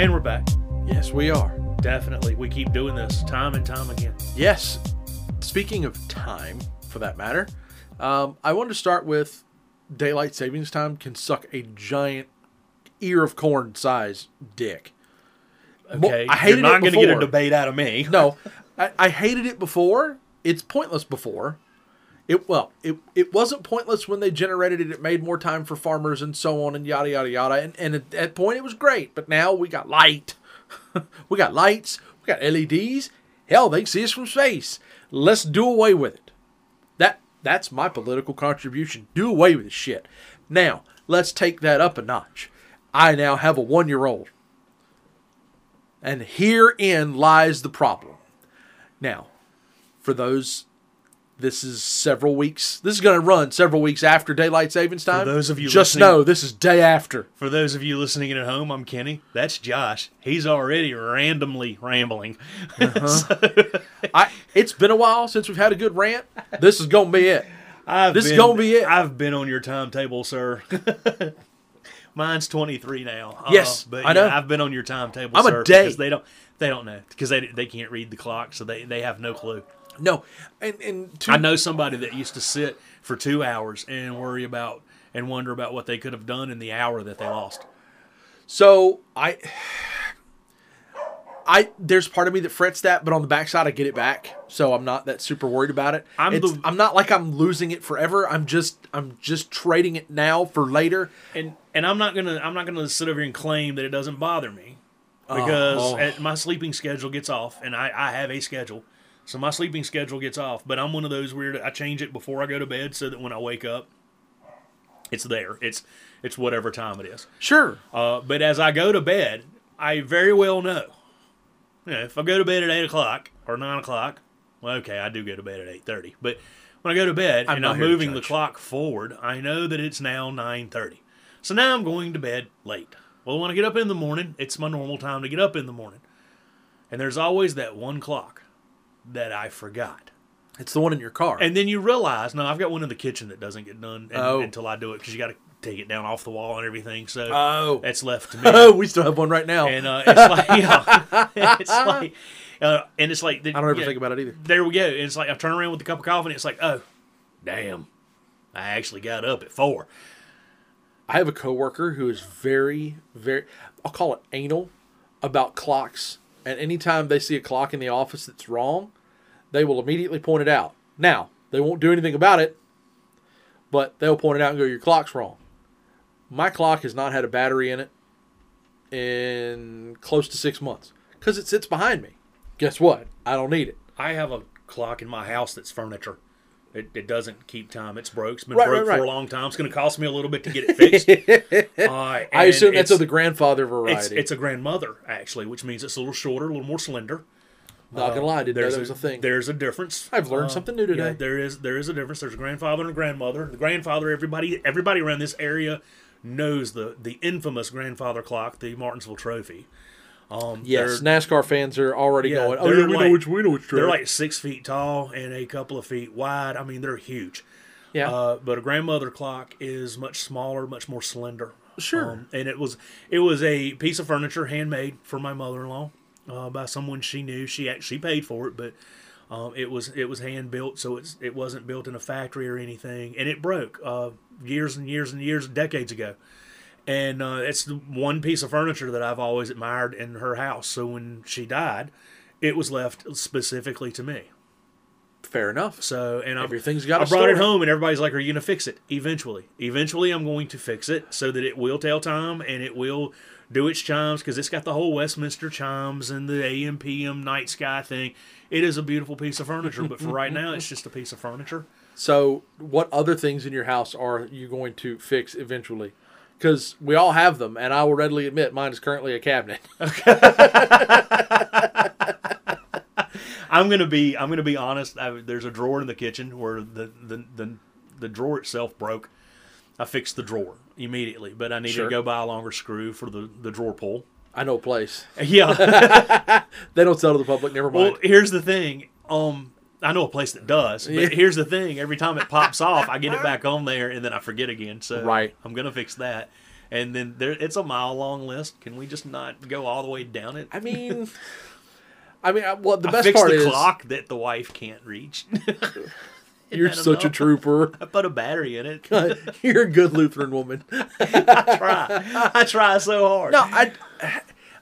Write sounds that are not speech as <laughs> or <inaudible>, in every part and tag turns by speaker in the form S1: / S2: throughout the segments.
S1: And we're back.
S2: Yes, we are.
S1: Definitely. We keep doing this time and time again.
S2: Yes. Speaking of time, for that matter, um, I wanted to start with daylight savings time can suck a giant ear of corn size dick.
S1: Okay.
S2: I hated
S1: You're not gonna get a debate out of me.
S2: No, I, I hated it before. It's pointless before. It well, it it wasn't pointless when they generated it. It made more time for farmers and so on and yada yada yada. And and at that point it was great. But now we got light, <laughs> we got lights, we got LEDs. Hell, they can see us from space. Let's do away with it. That that's my political contribution. Do away with this shit. Now let's take that up a notch. I now have a one year old. And herein lies the problem. Now, for those, this is several weeks. This is going to run several weeks after daylight savings time.
S1: For those of you
S2: just know this is day after.
S1: For those of you listening at home, I'm Kenny. That's Josh. He's already randomly rambling. <laughs>
S2: I. It's been a while since we've had a good rant. This is going to be it.
S1: I've
S2: This is
S1: been-
S2: gonna be it.
S1: I've been on your timetable, sir. <laughs> Mine's 23 now. Uh,
S2: Yes,
S1: but
S2: I know.
S1: yeah, I've been on your timetable,
S2: I'm a
S1: sir.
S2: day.
S1: Because they don't, they don't know because they they can't read the clock, so they they have no clue.
S2: No, and and to,
S1: I know somebody that used to sit for two hours and worry about and wonder about what they could have done in the hour that they lost.
S2: So I, I there's part of me that frets that, but on the backside I get it back, so I'm not that super worried about it.
S1: I'm
S2: It's-
S1: the-
S2: I'm not like I'm losing it forever. I'm just I'm just trading it now for later.
S1: and and I'm not gonna I'm not gonna sit over here and claim that it doesn't bother me oh. because
S2: Oh.
S1: at- my sleeping schedule gets off, and I I have a schedule, so my sleeping schedule gets off. But I'm one of those weird. I change it before I go to bed so that when I wake up, it's there. It's it's whatever time it is.
S2: Sure.
S1: Uh, but as I go to bed, I very well know. You know, if I go to bed at eight o'clock or nine o'clock, well, okay, I do go to bed at eight thirty. But when I go to bed
S2: I'm
S1: and I'm moving the clock forward, I know that it's now nine thirty. So now I'm going to bed late. Well, when I get up in the morning, it's my normal time to get up in the morning, and there's always that one clock that I forgot.
S2: It's the one in your car.
S1: And then you realize, no, I've got one in the kitchen that doesn't get done and-
S2: Oh.
S1: until I do it because you got to take it down off the wall and everything. So
S2: Oh.
S1: that's left to <laughs> me.
S2: oh, we still have one right now.
S1: and uh, it's like, <laughs> yeah, it's <laughs> like, uh, and it's like,
S2: I don't ever
S1: yeah,
S2: think about it either.
S1: There we go. And it's like I turn around with a cup of coffee, and it's like, oh, damn, I actually got up at four.
S2: I have a coworker who is very, very, I'll call it anal about clocks. And anytime they see a clock in the office that's wrong, they will immediately point it out. Now, they won't do anything about it, but they'll point it out and go, Your clock's wrong. My clock has not had a battery in it in close to six months because it sits behind me. Guess what? I don't need it.
S1: I have a clock in my house that's furniture. It, it doesn't keep time. It's broke. It's been
S2: Right,
S1: broke
S2: right,
S1: for a long time. It's going to cost me a little bit to get it fixed. <laughs> uh,
S2: I assume that's
S1: it's-
S2: of the grandfather variety.
S1: it's a grandmother actually, which means it's a little shorter, a little more slender.
S2: not gonna lie, I didn't know
S1: There's
S2: that was a thing.
S1: There's a difference.
S2: I've learned
S1: Uh,
S2: something new today.
S1: Yeah, there is there is a difference. There's a grandfather and a grandmother. The grandfather, everybody everybody around this area knows the the infamous grandfather clock, the Martinsville Trophy. Um,
S2: Yes, NASCAR fans are already
S1: Yeah,
S2: going. Oh yeah, we know which we know which track.
S1: they're like six feet tall and a couple of feet wide. I mean, they're huge.
S2: yeah,
S1: Uh, but a grandmother clock is much smaller, much more slender.
S2: Sure.
S1: Um, and it was it was a piece of furniture handmade for my mother-in-law uh, by someone she knew. She actually paid for it, but um, it was it was hand built, so it's it wasn't built in a factory or anything. And it broke uh, years and years and years, decades ago. And uh, it's the one piece of furniture that I've always admired in her house. So when she died, it was left specifically to me.
S2: fair enough.
S1: So and
S2: Everything's got
S1: I brought it home, and everybody's like, "Are you gonna fix it?" Eventually, eventually, I'm going to fix it so that it will tell time and it will do its chimes because it's got the whole Westminster chimes and the AM PM night sky thing. It is a beautiful piece of furniture, but for right now, it's just a piece of furniture.
S2: So, what other things in your house are you going to fix eventually? Because we all have them, and I will readily admit mine is currently a cabinet. <laughs>
S1: I'm gonna be I'm gonna be honest. I, there's a drawer in the kitchen where the, the the the drawer itself broke. I fixed the drawer immediately, but I needed
S2: Sure.
S1: to go buy a longer screw for the the drawer pull.
S2: I know a place.
S1: Yeah. <laughs>
S2: They don't sell to the public. Never mind.
S1: Well, here's the thing. Um, I know a place that does, but
S2: Yeah.
S1: here's the thing. Every time it pops <laughs> off, I get it back on there, and then I forget again. So
S2: Right.
S1: I'm gonna fix that. and then there it's a mile long list. Can we just not go all the way down it?
S2: I mean, I mean, well, the
S1: I
S2: best part
S1: the
S2: is
S1: clock that the wife can't reach. <laughs>
S2: you're such a trooper. <laughs>
S1: I put a battery in it.
S2: you're a good Lutheran woman.
S1: I try. I try so hard.
S2: No, I.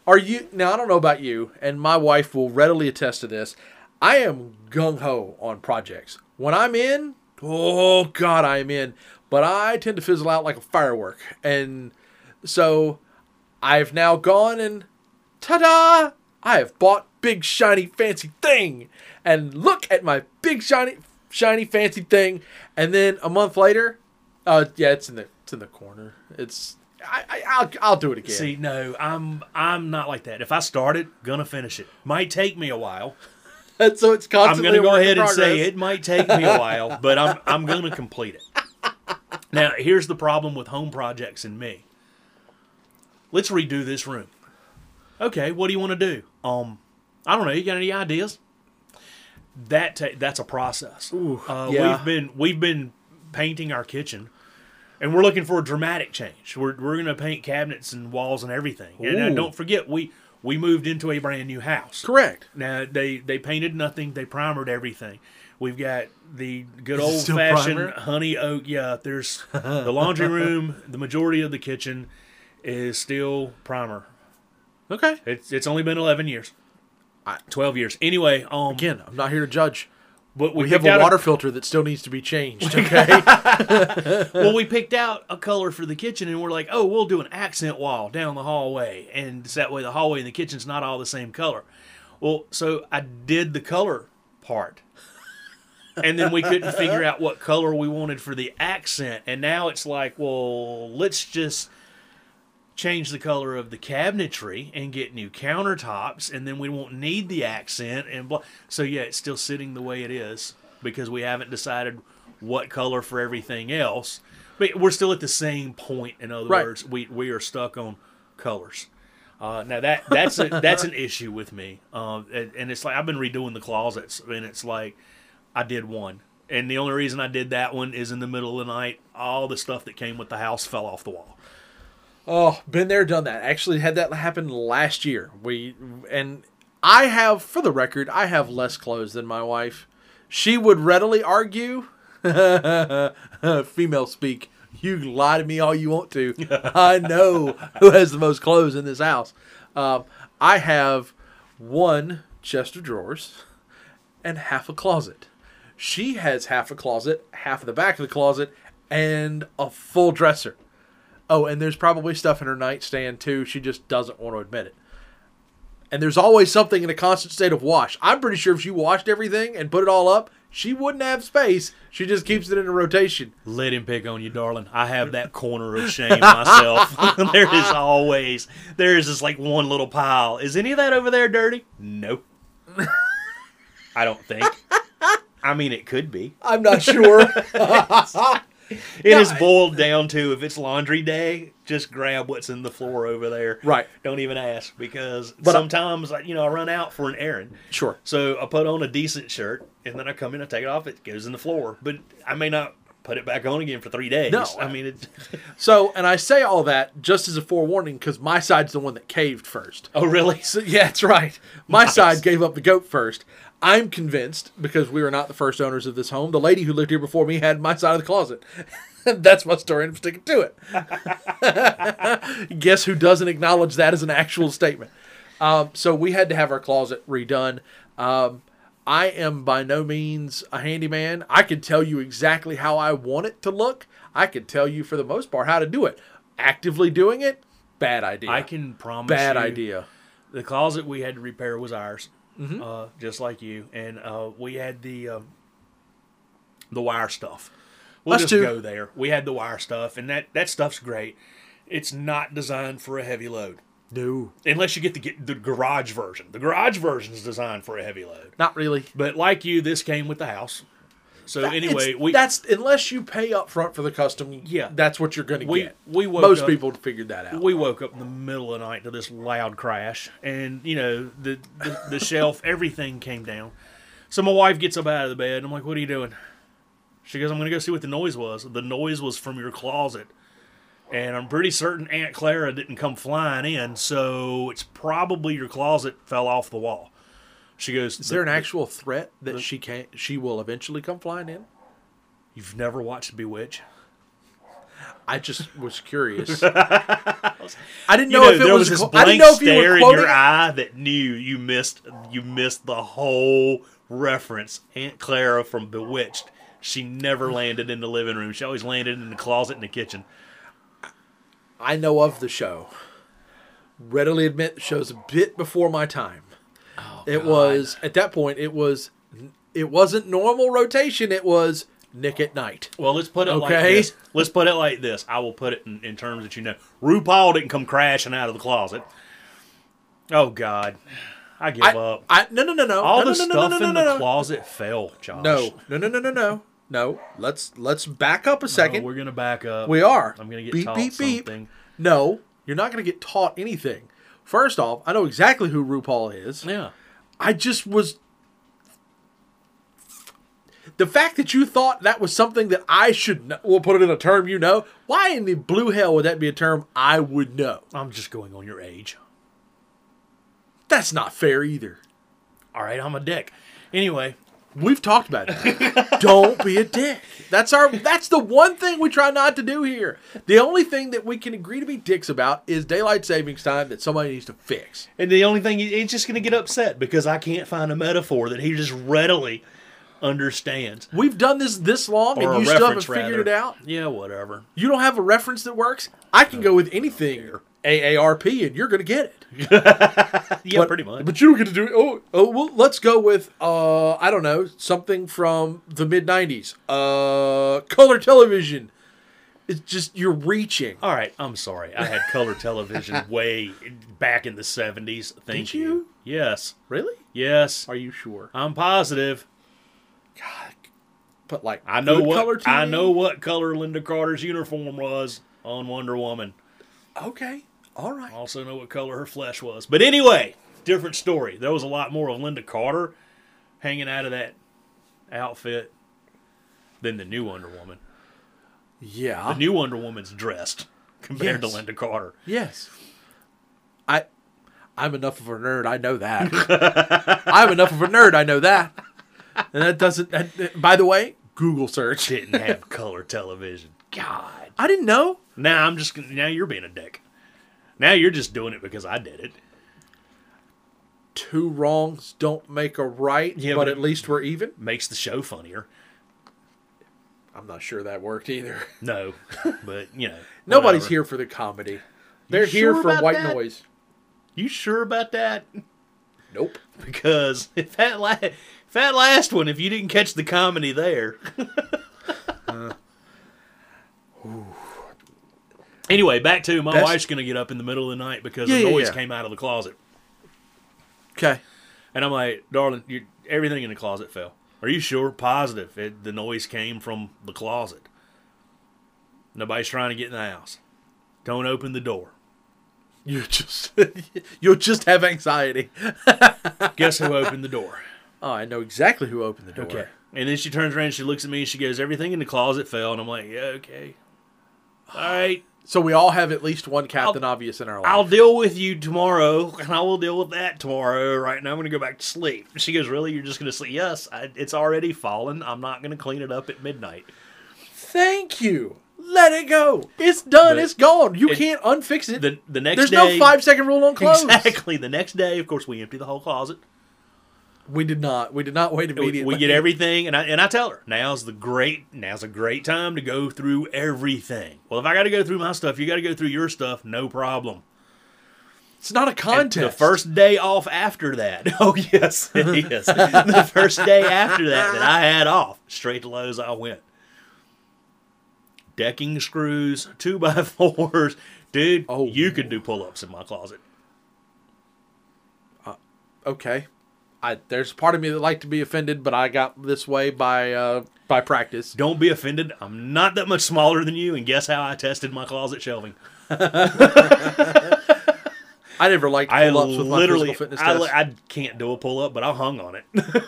S2: Are you now? I don't know about you, and my wife will readily attest to this. I am gung ho on projects. When I'm in, oh God, I am in. But I tend to fizzle out like a firework, and so I've now gone and ta-da! I have bought big shiny fancy thing, and look at my big shiny shiny fancy thing. And then a month later, uh, yeah, it's in the it's in the corner. It's I, I I'll I'll do it again.
S1: See, no, I'm I'm not like that. If I start it, gonna finish it. Might take me a while.
S2: And <laughs> so it's constantly.
S1: I'm
S2: gonna
S1: go ahead and say it might take me a while, but I'm I'm gonna complete it. <laughs> Now, here's the problem with home projects and me. Let's redo this room. Okay, what do you want to do? Um, I don't know. You got any ideas? That ta- that's a process. uh,
S2: yeah.
S1: We've been we've been painting our kitchen, and we're looking for a dramatic change. We're we're gonna paint cabinets and walls and everything. And uh, don't forget, we we moved into a brand new house.
S2: Correct.
S1: Now they they painted nothing. They primered everything. We've got the good old fashioned
S2: primer?
S1: honey oak. Yeah, there's <laughs> the laundry room. The majority of the kitchen is still primer.
S2: Okay.
S1: It's it's only been eleven years,
S2: I-
S1: twelve years. Anyway, um,
S2: Again, I'm not here to judge.
S1: But we,
S2: We have a water filter that still needs to be changed. <laughs> Okay. <laughs>
S1: well, we picked out a color for the kitchen, and we're like, oh, we'll do an accent wall down the hallway, and so that way the hallway and the kitchen's not all the same color. Well, so I did the color part, and then we couldn't figure out what color we wanted for the accent, and now it's like, well, let's just change the color of the cabinetry and get new countertops, and then we won't need the accent and blah. So yeah, it's still sitting the way it is because we haven't decided what color for everything else. But we're still at the same point. In other
S2: Right.
S1: words, we we are stuck on colors. Uh, now that that's a, <laughs> that's an issue with me, um, and, and it's like I've been redoing the closets, and it's like I did one, and the only reason I did that one is in the middle of the night, all the stuff that came with the house fell off the wall.
S2: Oh, been there, done that. Actually, had that happen last year. We and I have, for the record, I have less clothes than my wife. She would readily argue, <laughs> female speak. You lie to me all you want to. <laughs> I know who has the most clothes in this house. Um, I have one chest of drawers and half a closet. She has half a closet, half of the back of the closet, and a full dresser. Oh, and there's probably stuff in her nightstand too. She just doesn't want to admit it. And there's always something in a constant state of wash. I'm pretty sure if she washed everything and put it all up, she wouldn't have space. She just keeps it in a rotation.
S1: Let him pick on you, darling. I have that corner of shame <laughs> myself. <laughs> there is always there is just like one little pile. Is any of that over there dirty? Nope. <laughs> I don't think. I mean, it could be.
S2: I'm not sure.
S1: It is
S2: I-
S1: boiled down to if it's laundry day, just grab what's in the floor over there.
S2: Right.
S1: Don't even ask because
S2: But I-
S1: sometimes you know I run out for an errand.
S2: sure.
S1: So I put on a decent shirt, and then I come in, I take it off, it goes in the floor. But I may not put it back on again for three days.
S2: No.
S1: I mean, it, <laughs>
S2: So, and I say all that just as a forewarning because my side's the one that caved first.
S1: oh really?
S2: So, yeah, that's right. My
S1: Nice.
S2: side gave up the goat first. I'm convinced because we were not the first owners of this home. The lady who lived here before me had my side of the closet. <laughs> That's my story, and I'm sticking to it. <laughs> Guess who doesn't acknowledge that as an actual statement? Um, so we had to have our closet redone. Um, I am by no means a handyman. I can tell you exactly how I want it to look. I can tell you, for the most part, how to do it. Actively doing it, bad idea.
S1: I can promise
S2: bad idea.
S1: The closet we had to repair was ours, uh, just like you, and uh, we had the um, the wire stuff. We'll
S2: Us
S1: just
S2: too.
S1: go there. We had the wire stuff, and that that stuff's great. It's not designed for a heavy load.
S2: No,
S1: unless you get the get the garage version. The garage version is designed for a heavy load.
S2: not really.
S1: But like you, this came with the house. So anyway, we
S2: that's unless you pay up front for the custom.
S1: Yeah.
S2: that's what you're going to
S1: we
S2: get.
S1: we woke
S2: Most
S1: up,
S2: people figured that out.
S1: we woke up in the middle of the night to this loud crash, and you know the the, the shelf, <laughs> everything came down. So my wife gets up out of the bed. I'm like, "What are you doing?" She goes, "I'm going to go see what the noise was." The noise was from your closet And I'm pretty certain Aunt Clara didn't come flying in, so it's probably your closet fell off the wall. She goes,
S2: Is there an actual threat that she can she will eventually come flying in?
S1: You've never watched Bewitch?
S2: I just was curious. <laughs> I didn't know, if it
S1: there
S2: was.
S1: this
S2: qu- I
S1: blank
S2: didn't know if you
S1: stare
S2: were
S1: in
S2: quoting.
S1: your eye that knew you missed you missed the whole reference. Aunt Clara from Bewitched. She never landed in the living room. She always landed in the closet in the kitchen.
S2: I know of the show. Readily admit the show's a bit before my time. Oh, it was at that point. It was. It wasn't normal rotation. It was Nick at Nite.
S1: Well, let's put it like
S2: Okay.
S1: this. Let's put it like this. I will put it in, in terms that you know. RuPaul didn't come crashing out of the closet. Oh God, I give
S2: I,
S1: up.
S2: I no no no no
S1: All
S2: no,
S1: the
S2: no,
S1: stuff
S2: no, no,
S1: in
S2: no,
S1: the
S2: no.
S1: closet fell, Josh.
S2: No, no, no, no, no, no, no. Let's let's back up a
S1: No,
S2: second.
S1: we're gonna back up.
S2: we are.
S1: I'm gonna get
S2: beep
S1: taught
S2: beep beep.
S1: something.
S2: No, you're not going to get taught anything. First off, I know exactly who RuPaul is.
S1: Yeah.
S2: I just was. The fact that you thought that was something that I should know, we'll put it in a term you know. Why in the blue hell would that be a term I would know?
S1: I'm just going on your age.
S2: That's not fair either.
S1: All right, I'm a dick. Anyway,
S2: We've talked about it. <laughs> Don't be a dick. That's our. That's the one thing we try not to do here. The only thing that we can agree to be dicks about is daylight savings time that somebody needs to fix.
S1: and the only thing he's just gonna get upset because I can't find a metaphor that he just readily understands.
S2: We've done this this long,
S1: Or
S2: and you still haven't
S1: reference,
S2: figured
S1: rather.
S2: it out.
S1: Yeah, whatever.
S2: You don't have a reference that works. I can go with anything AARP, and you're going to get it. <laughs>
S1: Yeah,
S2: but,
S1: pretty much.
S2: But you don't get to do it. Oh, oh, well, let's go with uh, I don't know, something from the mid '90s. Uh, color television. It's just you're reaching.
S1: All right, I'm sorry. I had color television <laughs> way back in the 70s. Thank
S2: Did you?
S1: Yes.
S2: Really?
S1: Yes.
S2: Are you sure?
S1: I'm positive. God.
S2: But like,
S1: I know what? I know what color Lynda Carter's uniform was on Wonder Woman.
S2: Okay, all right.
S1: Also know what color her flesh was. But anyway, different story. There was a lot more of Lynda Carter hanging out of that outfit than the new Wonder Woman.
S2: Yeah.
S1: The new Wonder Woman's dressed compared
S2: Yes.
S1: to Lynda Carter.
S2: Yes. I I'm enough of a nerd, I know that. <laughs> I'm enough of a nerd, I know that. And that doesn't that, by the way, Google search.
S1: Didn't have color television. God.
S2: I didn't know.
S1: Now I'm just now you're being a dick. Now you're just doing it because I did it.
S2: Two wrongs don't make a right,
S1: Yeah,
S2: but
S1: but-
S2: at least we're even.
S1: Makes the show funnier.
S2: I'm not sure that worked either. <laughs>
S1: No, but you know <laughs>
S2: Nobody's
S1: whatever.
S2: here for the comedy. They're
S1: You
S2: here
S1: sure
S2: for white
S1: that?
S2: noise.
S1: You sure about that?
S2: Nope.
S1: Because if that la- if that last one, if you didn't catch the comedy there. <laughs> anyway, back to my
S2: Best-
S1: wife's gonna get up in the middle of the night because
S2: Yeah, yeah,
S1: noise
S2: yeah.
S1: came out of the closet,
S2: Okay.
S1: and I'm like, darling, you, everything in the closet fell. Are you sure? Positive. It, the noise came from the closet. Nobody's trying to get in the house. Don't open the door.
S2: You just <laughs> you'll just have anxiety. <laughs>
S1: Guess who opened the door?
S2: Oh, I know exactly who opened the door.
S1: Okay. And then she turns around, and she looks at me, and she goes, "Everything in the closet fell." And I'm like, "Yeah, okay, all right.
S2: So we all have at least one Captain Obvious in our life.
S1: I'll deal with you tomorrow, and I will deal with that tomorrow. Right now, I'm going to go back to sleep." She goes, "Really? You're just going to sleep?" Yes, I, it's already fallen. I'm not going to clean it up at midnight.
S2: Thank you. Let it go. It's done.
S1: But
S2: it's gone. You
S1: it-
S2: can't unfix it.
S1: The the next day
S2: There's
S1: day,
S2: no five second rule on clothes.
S1: Exactly. The next day, of course, we empty the whole closet.
S2: We did not. We did not wait immediately.
S1: we get everything, and I and I tell her now's the great now's a great time to go through everything. Well, if I got to go through my stuff, you got to go through your stuff. No problem.
S2: It's not a
S1: And
S2: contest.
S1: The first day off after that. <laughs> Oh yes, it <laughs> is. the first day after that that I had off, straight to Lowe's I went. Decking screws, two by <laughs> fours, dude.
S2: Oh.
S1: you could do pull ups in my closet.
S2: Uh, okay. I there's part of me that like to be offended, but I got this way by uh by practice.
S1: Don't be offended. I'm not that much smaller than you, and guess how I tested my closet shelving? <laughs>
S2: I never liked
S1: I
S2: pull ups with my
S1: literally,
S2: physical fitness
S1: I. I can't do a pull up, but I hung on it. <laughs>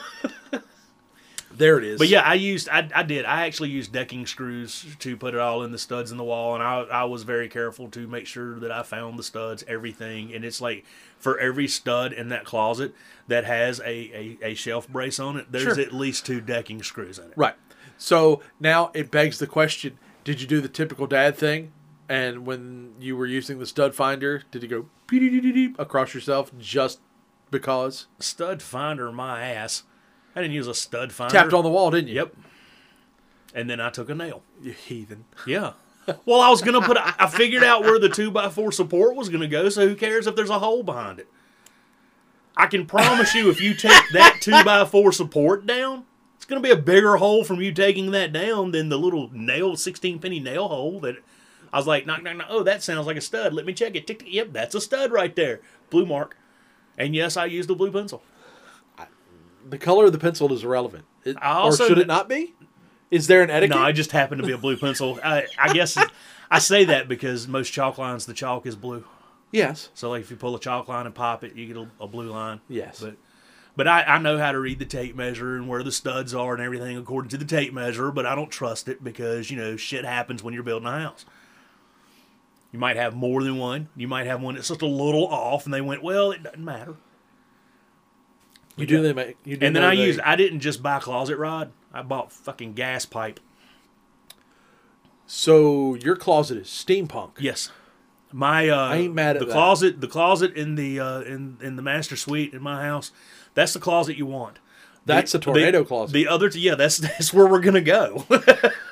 S2: There it is.
S1: But yeah, I used I, I did I actually used decking screws to put it all in the studs in the wall, and I I was very careful to make sure that I found the studs, everything, and it's like for every stud in that closet that has a a, a shelf brace on it, there's
S2: Sure.
S1: at least two decking screws in it.
S2: Right. So now it begs the question: Did you do the typical dad thing? And when you were using the stud finder, did you go across yourself just because
S1: Stud finder, my ass. I didn't use a stud finder.
S2: tapped on the wall, didn't you?
S1: Yep. And then I took a nail.
S2: You heathen.
S1: Yeah. Well, I was gonna put. I figured out where the two by four support was gonna go. So who cares if there's a hole behind it? I can promise you, if you take that two by four support down, it's gonna be a bigger hole from you taking that down than the little nail, sixteen penny nail hole that. I was like, knock, knock, knock. Oh, that sounds like a stud. Let me check it. Tick, tick. Yep, that's a stud right there. Blue mark. And yes, I used a blue pencil.
S2: The color of the pencil is irrelevant. It-
S1: I also
S2: or should it not be? Is there an etiquette?
S1: No, I just happened to be a blue pencil. I, I guess I say that because most chalk lines, the chalk is blue.
S2: yes.
S1: So like if you pull a chalk line and pop it, you get a, a blue line.
S2: Yes.
S1: But but I, I know how to read the tape measure and where the studs are and everything according to the tape measure, but I don't trust it because, you know, shit happens when you're building a house. You might have more than one. You might have one that's just a little off and they went, Well, it doesn't matter.
S2: You do them. You do
S1: And then I
S2: they-
S1: used I didn't just buy closet rod. I bought fucking gas pipe.
S2: So your closet is steampunk.
S1: Yes. My uh
S2: I ain't mad at
S1: the
S2: that.
S1: closet the closet in the uh in in the master suite in my house. That's the closet you want.
S2: That's
S1: The-
S2: a tornado
S1: the-
S2: closet.
S1: The other, t- yeah, that's <laughs> that's where we're gonna go.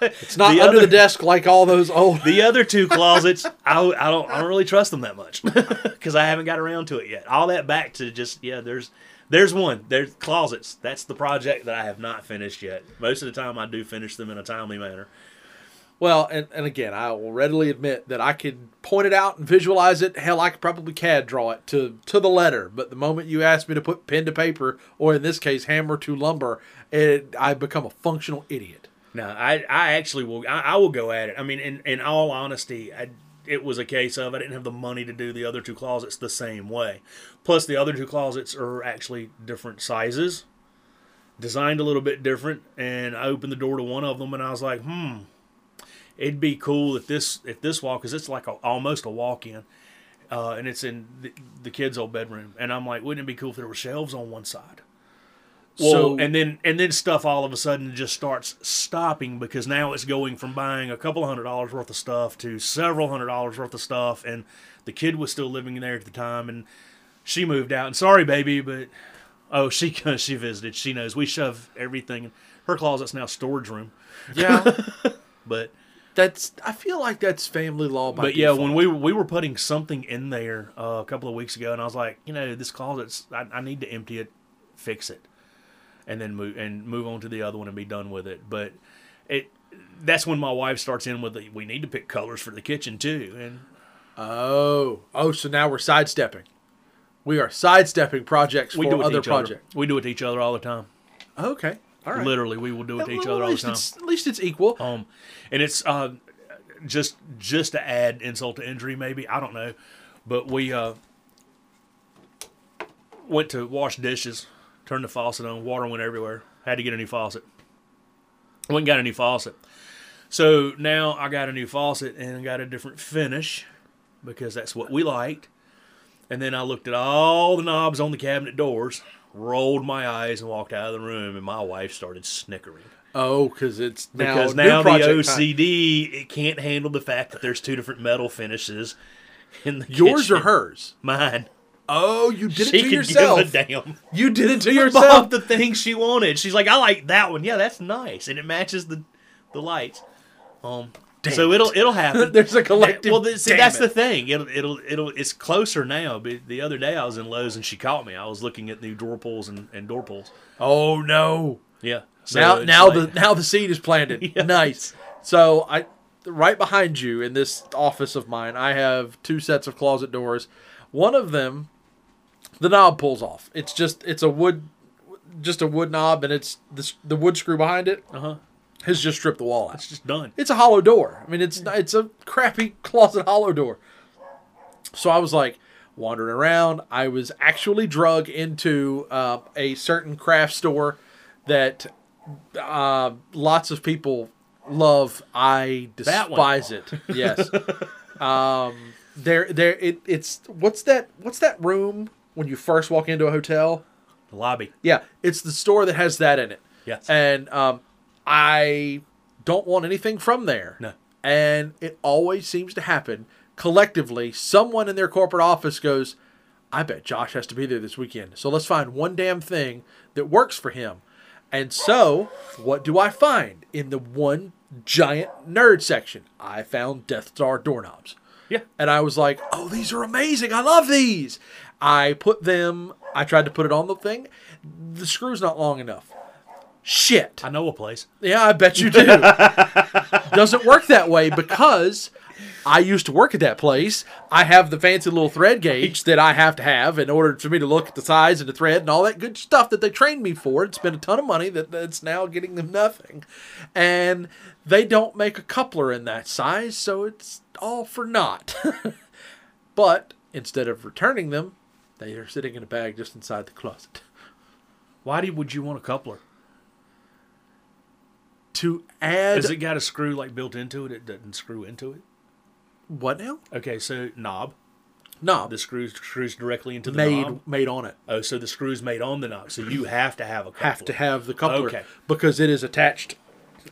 S2: it's not
S1: the
S2: under
S1: other-
S2: the desk like all those old. <laughs>
S1: the other two closets, I, I don't I don't really trust them that much <laughs> because I haven't got around to it yet. All that back to just yeah, there's there's one there's closets. That's the project that I have not finished yet. Most of the time, I do finish them in a timely manner.
S2: Well, and, and again, I will readily admit that I could point it out and visualize it. Hell, I could probably CAD draw it to, to the letter. But the moment you ask me to put pen to paper, or in this case, hammer to lumber, it, I become a functional idiot.
S1: No, I, I actually will. I, I will go at it. I mean, in, in all honesty, I, it was a case of I didn't have the money to do the other two closets the same way. Plus, the other two closets are actually different sizes, designed a little bit different. And I opened the door to one of them, and I was like, hmm, it'd be cool if this if this wall because it's like a, almost a walk in. Uh, and it's in the, the kids' old bedroom, and I'm like, wouldn't it be cool if there were shelves on one side? Well,
S2: So-
S1: and then and then stuff all of a sudden just starts stopping because now it's going from buying a couple hundred dollars worth of stuff to several hundred dollars worth of stuff, and the kid was still living in there at the time, and she moved out. And sorry, baby, but oh, she <laughs> she visited. She knows we shove everything. Her closet's now storage room,
S2: Yeah, <laughs>
S1: but
S2: that's. I feel like that's family law. By
S1: but yeah,
S2: default.
S1: when we we were putting something in there uh, a couple of weeks ago, and I was like, you know, this closet's I, I need to empty it, fix it, and then move and move on to the other one and be done with it. But it that's when my wife starts in with the, we need to pick colors for the kitchen too, and
S2: oh, oh, so now we're sidestepping. We are sidestepping projects
S1: we
S2: for
S1: do it to
S2: other
S1: each other.
S2: projects.
S1: We do it to each other all the time.
S2: Okay, all right.
S1: Literally, we will do it to each other
S2: at
S1: all the
S2: least
S1: time.
S2: it's at least it's equal.
S1: Um, and it's uh, just just to add insult to injury, maybe I don't know, but we uh went to wash dishes, turned the faucet on, water went everywhere. Had to get a new faucet. Went and got a new faucet. So now I got a new faucet and got a different finish because that's what we liked. And then I looked at all the knobs on the cabinet doors, rolled my eyes, and walked out of the room. And my wife started snickering
S2: Oh, because it's now
S1: because now the
S2: time.
S1: OCD it can't handle the fact that there's two different metal finishes in the
S2: Yours
S1: kitchen.
S2: or hers?
S1: Mine.
S2: Oh, you did
S1: she
S2: it to yourself.
S1: give a damn.
S2: You did it to <laughs>
S1: Bought
S2: yourself.
S1: the thing she wanted. She's like, I like that one. Yeah, that's nice, and it matches the the lights. Um, so
S2: it.
S1: it'll it'll happen. <laughs>
S2: There's a collective.
S1: well, see,
S2: damn
S1: that's
S2: it.
S1: the thing. It'll it'll it'll it's closer now. But the other day I was in Lowe's and she caught me. I was looking at new door pulls and, and door pulls.
S2: Oh no!
S1: Yeah. So
S2: now, now
S1: like-
S2: the now the seed is planted. <laughs>
S1: Yeah.
S2: Nice. So I, right behind you in this office of mine, I have two sets of closet doors. One of them, the knob pulls off. It's just it's a wood, just a wood knob, and it's the the wood screw behind it
S1: uh-huh.
S2: has just stripped the wall out.
S1: It's just done.
S2: It's a hollow door. I mean, it's it's a crappy <laughs> closet hollow door. So I was like wandering around. I was actually drug into uh, a certain craft store that uh, lots of people love. I despise it. Yes. <laughs> um, there, there. It, it's what's that? What's that room when you first walk into a hotel?
S1: The lobby.
S2: Yeah, it's the store that has that in it.
S1: Yes.
S2: And um, I don't want anything from there.
S1: No.
S2: And it always seems to happen collectively. Someone in their corporate office goes, I bet Josh has to be there this weekend. So let's find one damn thing that works for him. And so, what do I find in the one giant nerd section? I found Death Star doorknobs.
S1: Yeah.
S2: And I was like, oh, these are amazing. I love these. I put them, I tried to put it on the thing. The screw's not long enough. Shit.
S1: I know a place.
S2: Yeah, I bet you do. <laughs> Doesn't work that way because I used to work at that place. I have the fancy little thread gauge that I have to have in order for me to look at the size and the thread and all that good stuff that they trained me for. It's been a ton of money that that's now getting them nothing. And they don't make a coupler in that size, so it's all for naught. <laughs> but instead of returning them, they are sitting in a bag just inside the closet. <laughs>
S1: Why do would you want a coupler?
S2: To add
S1: Has it got a screw like built into it? It doesn't screw into it.
S2: what now?
S1: Okay, so knob.
S2: No,
S1: The screw screws directly into the
S2: made
S1: knob.
S2: made on it.
S1: Oh, so the screw's made on the knob. So you have to have a coupler.
S2: have to have the coupler
S1: Okay.
S2: because it is attached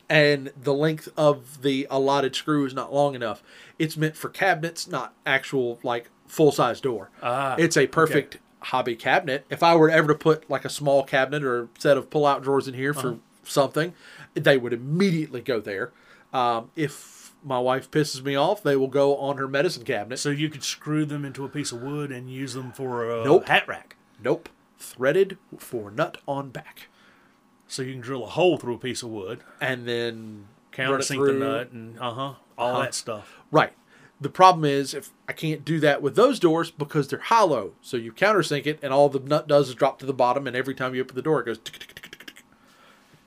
S2: and the length of the allotted screw is not long enough. It's meant for cabinets, not actual like full size door.
S1: Ah,
S2: it's a perfect hobby cabinet. If I were ever to put like a small cabinet or a set of pull out drawers in here for
S1: Uh-huh.
S2: something, they would immediately go there. Um, if my wife pisses me off, they will go on her medicine cabinet.
S1: So you could screw them into a piece of wood and use them for a
S2: Nope.
S1: hat rack.
S2: nope, threaded for nut on back,
S1: So you can drill a hole through a piece of wood,
S2: and then
S1: countersink the nut, and uh huh, all
S2: Uh-huh.
S1: that stuff.
S2: Right. The problem is if I can't do that with those doors because they're hollow. So you countersink it and all the nut does is drop to the bottom and every time you open the door it goes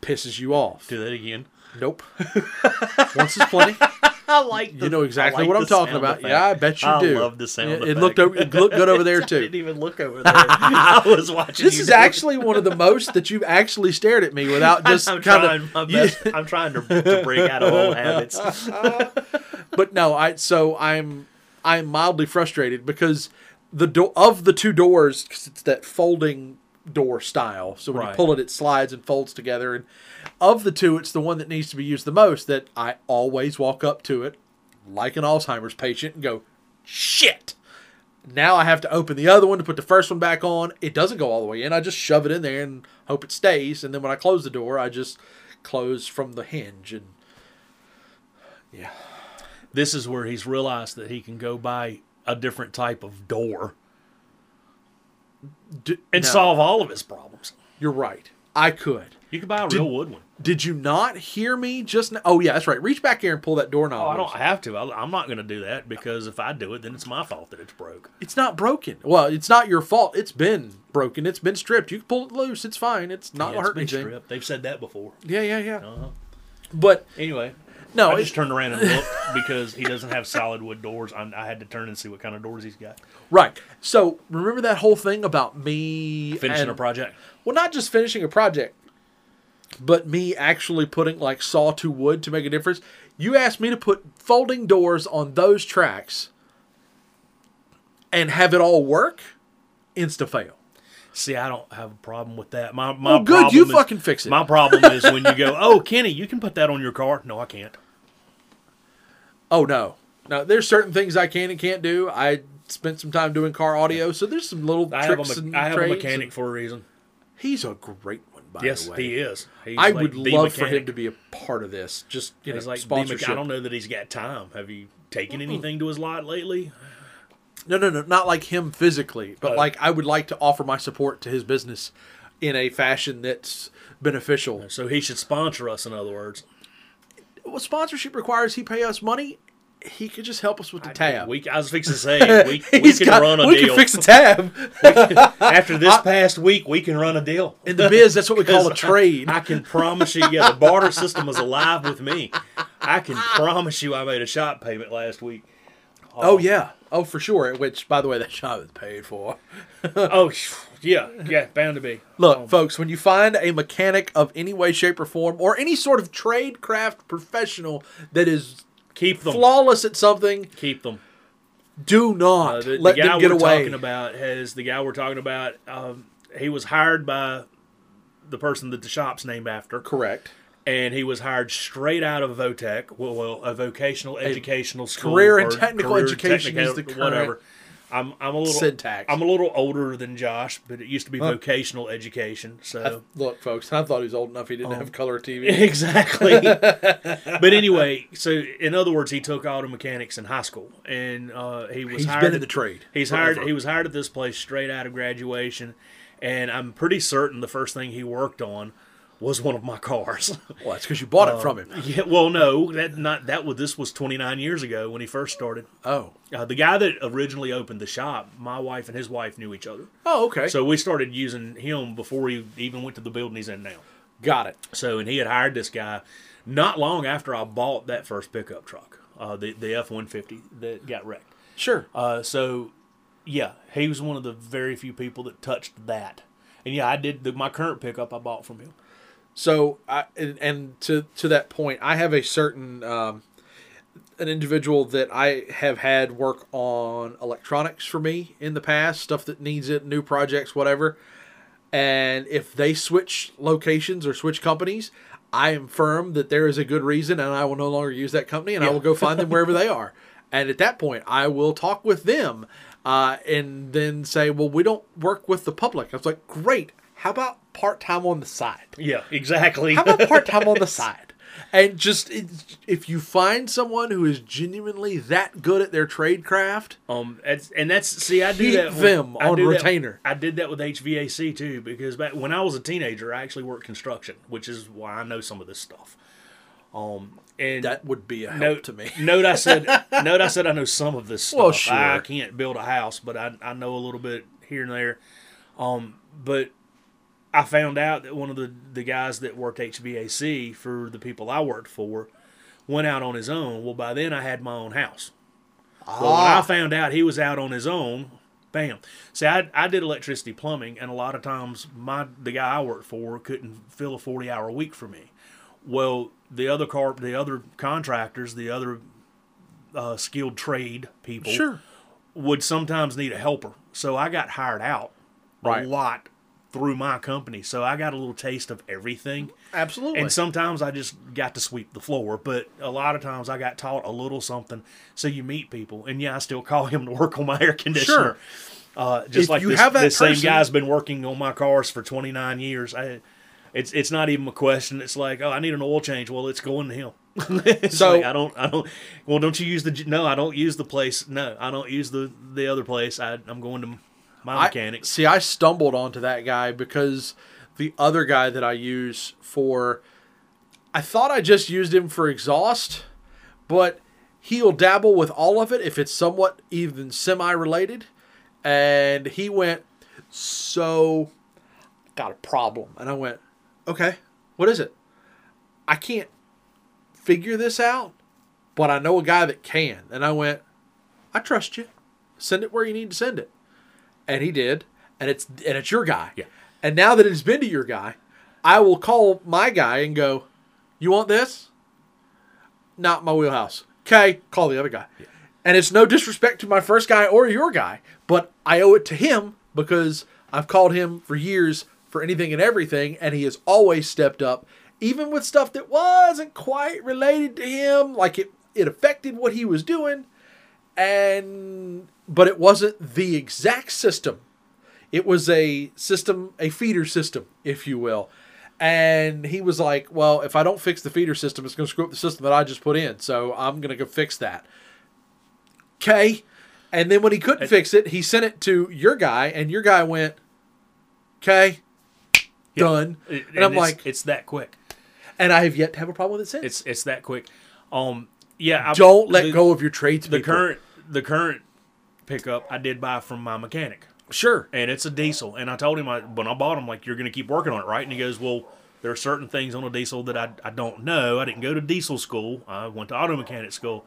S2: pisses you off.
S1: Do that again.
S2: Nope. <laughs> Once is plenty.
S1: I like.
S2: You know exactly what I'm talking about. Yeah, I bet you
S1: I
S2: do.
S1: I love the sound.
S2: Yeah, it
S1: effect.
S2: looked o- it looked good over there too. <laughs>
S1: I
S2: too.
S1: didn't even look <laughs> over there. <laughs> I was watching.
S2: This
S1: you
S2: is
S1: do it.
S2: actually one of the most that you've actually stared at me without just
S1: I'm
S2: kind
S1: trying
S2: of
S1: my best. I'm trying to, to break out of old habits.
S2: but no, I so I'm I'm mildly frustrated because the door of the two doors because it's that folding door style. So when you pull it, it slides and folds together. And of the two, it's the one that needs to be used the most. That I always walk up to it like an Alzheimer's patient and go, shit. Now I have to open the other one to put the first one back on. It doesn't go all the way in. I just shove it in there and hope it stays. And then when I close the door, I just close from the hinge and yeah.
S1: This is where he's realized that he can go buy a different type of door
S2: D-
S1: and
S2: no.
S1: solve all of his problems.
S2: You're right. I could.
S1: You could buy a
S2: Did-
S1: real wood one.
S2: Did you not hear me just now? Oh, yeah, that's right. Reach back here and pull that doorknob.
S1: Oh, I don't have to. I, I'm not going to do that because if I do it, then it's my fault that it's broke.
S2: It's not broken. Well, it's not your fault. It's been broken. It's been stripped. You can pull it loose. It's fine. It's not
S1: Yeah,
S2: hurt anything.
S1: stripped. They've said that before.
S2: Yeah, yeah, yeah.
S1: Uh-huh.
S2: But
S1: Anyway,
S2: no,
S1: I
S2: it-
S1: just turned around and looked because he doesn't have solid wood doors. I, I had to turn and see what kind of doors he's got.
S2: right. So remember that whole thing about me
S1: Finishing
S2: and-
S1: a project.
S2: Well, not just finishing a project, but me actually putting like saw to wood to make a difference. You asked me to put folding doors on those tracks and have it all work. Insta fail.
S1: See, I don't have a problem with that. My my
S2: Oh, good.
S1: problem
S2: You
S1: is-
S2: fucking fix it.
S1: My problem is when you go, <laughs> "Oh, Kenny, you can put that on your car." No, I can't.
S2: Oh no, no. There's certain things I can and can't do. I spent some time doing car audio, so there's some little
S1: I have a
S2: tricks
S1: me-
S2: and
S1: I have a mechanic
S2: and-
S1: for a reason.
S2: He's a great one, by
S1: Yes,
S2: the way.
S1: Yes, he is. He's
S2: I
S1: like
S2: would love for him to be a part of this. Just you know,
S1: He's like
S2: sponsorship.
S1: mechanic. I don't know that he's got time. Have you taken anything to his lot lately?
S2: No, no, no, not like him physically, but
S1: Oh.
S2: like I would like to offer my support to his business in a fashion that's beneficial.
S1: So he should sponsor us. In other words,
S2: Well, sponsorship requires he pay us money. He could just help us with the tab.
S1: we, I was fixing to <laughs> say we, we can
S2: got-
S1: run a
S2: we
S1: deal.
S2: can fix the <laughs> tab.
S1: After this <laughs> past week, we can run a deal.
S2: In the biz, that's what we call a trade.
S1: I can promise you, yeah, the barter system is alive with me. I can promise you, I made a shop payment last week.
S2: Oh yeah. Oh for sure. Which, by the way, that shop is paid for. <laughs>
S1: oh, yeah, yeah, bound to be.
S2: Look,
S1: Um,
S2: folks, when you find a mechanic of any way, shape, or form, or any sort of trade craft professional that is
S1: keep them.
S2: flawless at something,
S1: Keep them.
S2: do not
S1: Uh, the,
S2: let
S1: the guy
S2: them get
S1: we're
S2: away.
S1: talking about has the guy we're talking about. Um, he was hired by the person that the shop's named after,
S2: Correct.
S1: And he was hired straight out of Votech, well, well a vocational educational school,
S2: career and technical
S1: career
S2: education is the current
S1: whatever. I'm I'm a little
S2: syntax.
S1: I'm a little older than Josh, but it used to be
S2: Huh.
S1: vocational education. So
S2: Look, folks, I thought he was old enough he didn't have color TV. <laughs>
S1: exactly. <laughs> but anyway, so in other words, he took auto mechanics in high school, and uh, he was
S2: He's
S1: hired.
S2: been in the trade.
S1: He's hired.
S2: forever.
S1: He was hired at this place straight out of graduation, and I'm pretty certain the first thing he worked on was one of my cars. <laughs>
S2: Well, that's because you bought
S1: Uh,
S2: it from him.
S1: yeah, well, no, that not that was this was 29 years ago when he first started.
S2: Oh.
S1: Uh, the guy that originally opened the shop, my wife and his wife knew each other,
S2: Oh, okay.
S1: so we started using him before he even went to the building he's in now.
S2: Got it.
S1: So, and he had hired this guy not long after I bought that first pickup truck, uh, the the F one fifty that got wrecked.
S2: Sure.
S1: Uh, so, yeah, he was one of the very few people that touched that. And yeah, I did the, my current pickup I bought from him.
S2: So, I, and, and to to that point, I have a certain um, an individual that I have had work on electronics for me in the past, stuff that needs it, new projects, whatever. And if they switch locations or switch companies, I am firm that there is a good reason, and I will no longer use that company, and I will go find them wherever they <laughs> are. And at that point, I will talk with them, uh, and then say, "Well, we don't work with the public." I was like, "Great. How about part time on the side?"
S1: Yeah, exactly.
S2: How about <laughs> part time on the side? And just if you find someone who is genuinely that good at their trade craft,
S1: um, that's, and that's see, I do that with-
S2: them
S1: I
S2: on
S1: do that-
S2: retainer.
S1: I did that with HVAC too because back when I was a teenager, I actually worked construction, which is why I know some of this stuff. Um, and
S2: that would be a help
S1: note
S2: to me. <laughs>
S1: note I said <laughs> note I said I know some of this stuff.
S2: Well, sure.
S1: I can't build a house, but I I know a little bit here and there. Um, but I found out that one of the the guys that worked HVAC for the people I worked for went out on his own. Well, by then I had my own house. Well, when I
S2: Ah,
S1: found out he was out on his own, bam. See, I, I did electricity plumbing, and a lot of times my the guy I worked for couldn't fill a forty hour week for me. Well, the other car, the other contractors, the other uh, skilled trade people
S2: sure.
S1: would sometimes need a helper. So I got hired out
S2: Right.
S1: a lot through my company. So I got a little taste of everything.
S2: Absolutely.
S1: And sometimes I just got to sweep the floor, but a lot of times I got taught a little something. So you meet people, and yeah, I still <laughs> call him to work on my air conditioner.
S2: Sure.
S1: Uh, just
S2: If
S1: like
S2: you
S1: this,
S2: have that
S1: this same guy's been working on my cars for 29 years. I, it's it's not even a question. It's like, oh, I need an oil change. Well, it's going to him. <laughs>
S2: So-
S1: like, I don't, I don't. Well, don't you use the? No, I don't use the place. No, I don't use the the other place. I, I'm going to my
S2: I- see, I stumbled onto that guy because the other guy that I use for, I thought I just used him for exhaust, but he'll dabble with all of it if it's somewhat even semi related. And he went, So, got a problem. And I went, Okay, what is it? I can't figure this out, but I know a guy that can. And I went, I trust you. Send it where you need to send it and he did, and it's and it's your guy.
S1: Yeah.
S2: And now that it's been to your guy, I will call my guy and go, "You want this? Not my wheelhouse." Okay, call the other guy. Yeah. And it's no disrespect to my first guy or your guy, but I owe it to him because I've called him for years for anything and everything, and he has always stepped up, even with stuff that wasn't quite related to him, like it it affected what he was doing and but it wasn't the exact system. It was a system, a feeder system, if you will. And he was like, "Well, if I don't fix the feeder system, it's going to screw up the system that I just put in. So I'm going to go fix that." Okay. And then when he couldn't fix it, he sent it to your guy, and your guy went, "Okay,
S1: Yeah.
S2: done."
S1: It-
S2: and I'm
S1: it's-
S2: like,
S1: it's that quick.
S2: and I have yet to have a problem with it since.
S1: It's it's that quick. Um, yeah. I,
S2: don't let
S1: the-
S2: go of your trades.
S1: The current the current pickup I did buy from my mechanic,
S2: sure.
S1: and it's a diesel. And I told him I, when I bought him, like, you're going to keep working on it, right? And he goes, well. There are certain things on a diesel that I, I don't know. I didn't go to diesel school. I went to auto mechanic school.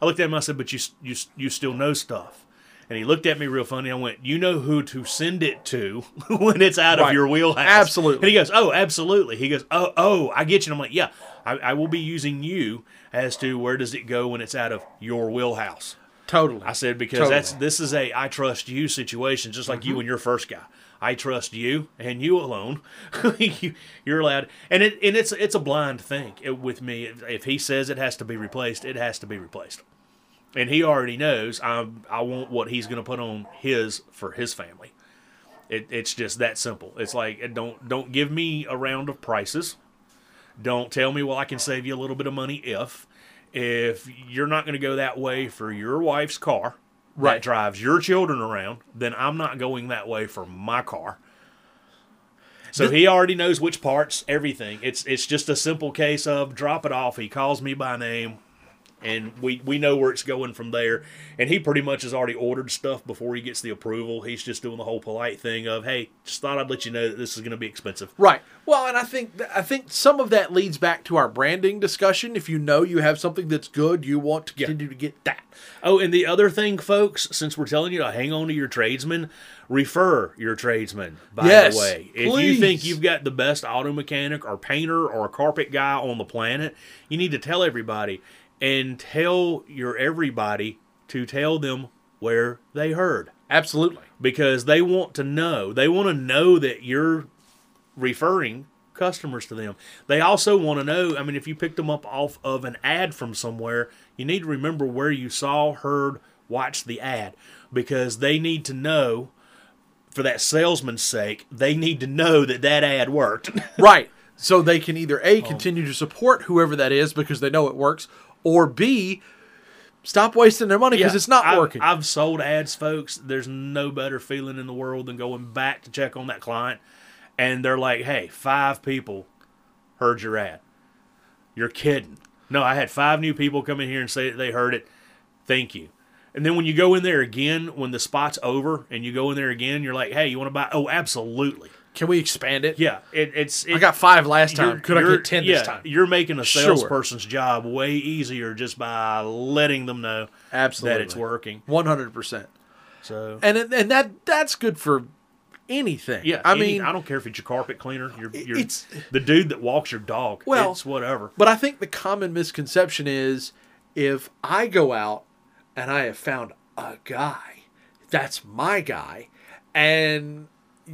S1: I looked at him. I said, "But you you you still know stuff." And he looked at me real funny. I went, "You know who to send it to <laughs> when it's out
S2: Right.
S1: of your wheelhouse."
S2: Absolutely.
S1: And he goes, "Oh, absolutely." He goes, "Oh, oh, I get you." And I'm like, "Yeah, I, I will be using you as to where does it go when it's out of your wheelhouse."
S2: Totally.
S1: I said because
S2: Totally.
S1: that's this is a I trust you situation, just like you mm-hmm. and your first guy. I trust you and you alone. <laughs> you, you're allowed, and it and it's it's a blind thing it- with me. If, if he says it has to be replaced, it has to be replaced, and he already knows I'm I want what he's going to put on his for his family. It, it's just that simple. It's like don't don't give me a round of prices. Don't tell me well I can save you a little bit of money if if you're not going to go that way for your wife's car
S2: Right.
S1: that drives your children around, then I'm not going that way for my car. So he already knows which parts, everything. It's it's just a simple case of drop it off. He calls me by name, and we we know where it's going from there. And he pretty much has already ordered stuff before he gets the approval. He's just doing the whole polite thing of, hey, just thought I'd let you know that this is going to be expensive.
S2: Right. Well, and I think I think some of that leads back to our branding discussion. If you know you have something that's good, you want to
S1: Yeah.
S2: to get that.
S1: Oh, and the other thing, folks, since we're telling you to hang on to your tradesman, refer your tradesman. By
S2: Yes,
S1: the way, if you think you've got the best auto mechanic or painter or carpet guy on the planet, you need to tell everybody and tell your everybody to tell them where they heard
S2: Absolutely.
S1: because they want to know. They want to know that you're referring customers to them. They also want to know, I mean, if you picked them up off of an ad from somewhere, you need to remember where you saw, heard, watched the ad because they need to know for that salesman's sake, they need to know that that ad worked.
S2: right. <laughs> So they can either A oh. continue to support whoever that is because they know it works, or B stop wasting their money because
S1: Yeah,
S2: it's not
S1: I've,
S2: working.
S1: I've sold ads, folks. There's no better feeling in the world than going back to check on that client, and they're like, "Hey, five people heard your ad." You're kidding? No, I had five new people come in here and say that they heard it. Thank you. And then when you go in there again, when the spot's over, and you go in there again, you're like, "Hey, you want to buy?" Oh, absolutely.
S2: Can we expand it?
S1: Yeah, it, it's. It,
S2: I got five last time. Could I get ten
S1: yeah,
S2: this time?
S1: You're making a
S2: Sure.
S1: salesperson's job way easier just by letting them know
S2: Absolutely.
S1: that it's working.
S2: One hundred percent.
S1: So
S2: And it- and that that's good for anything.
S1: Yeah,
S2: I
S1: any-
S2: mean,
S1: I don't care if it's your carpet cleaner, your, your
S2: It's-
S1: the dude that walks your dog.
S2: Well-
S1: it's whatever.
S2: But I think the common misconception is if I go out and I have found a guy, that's my guy, and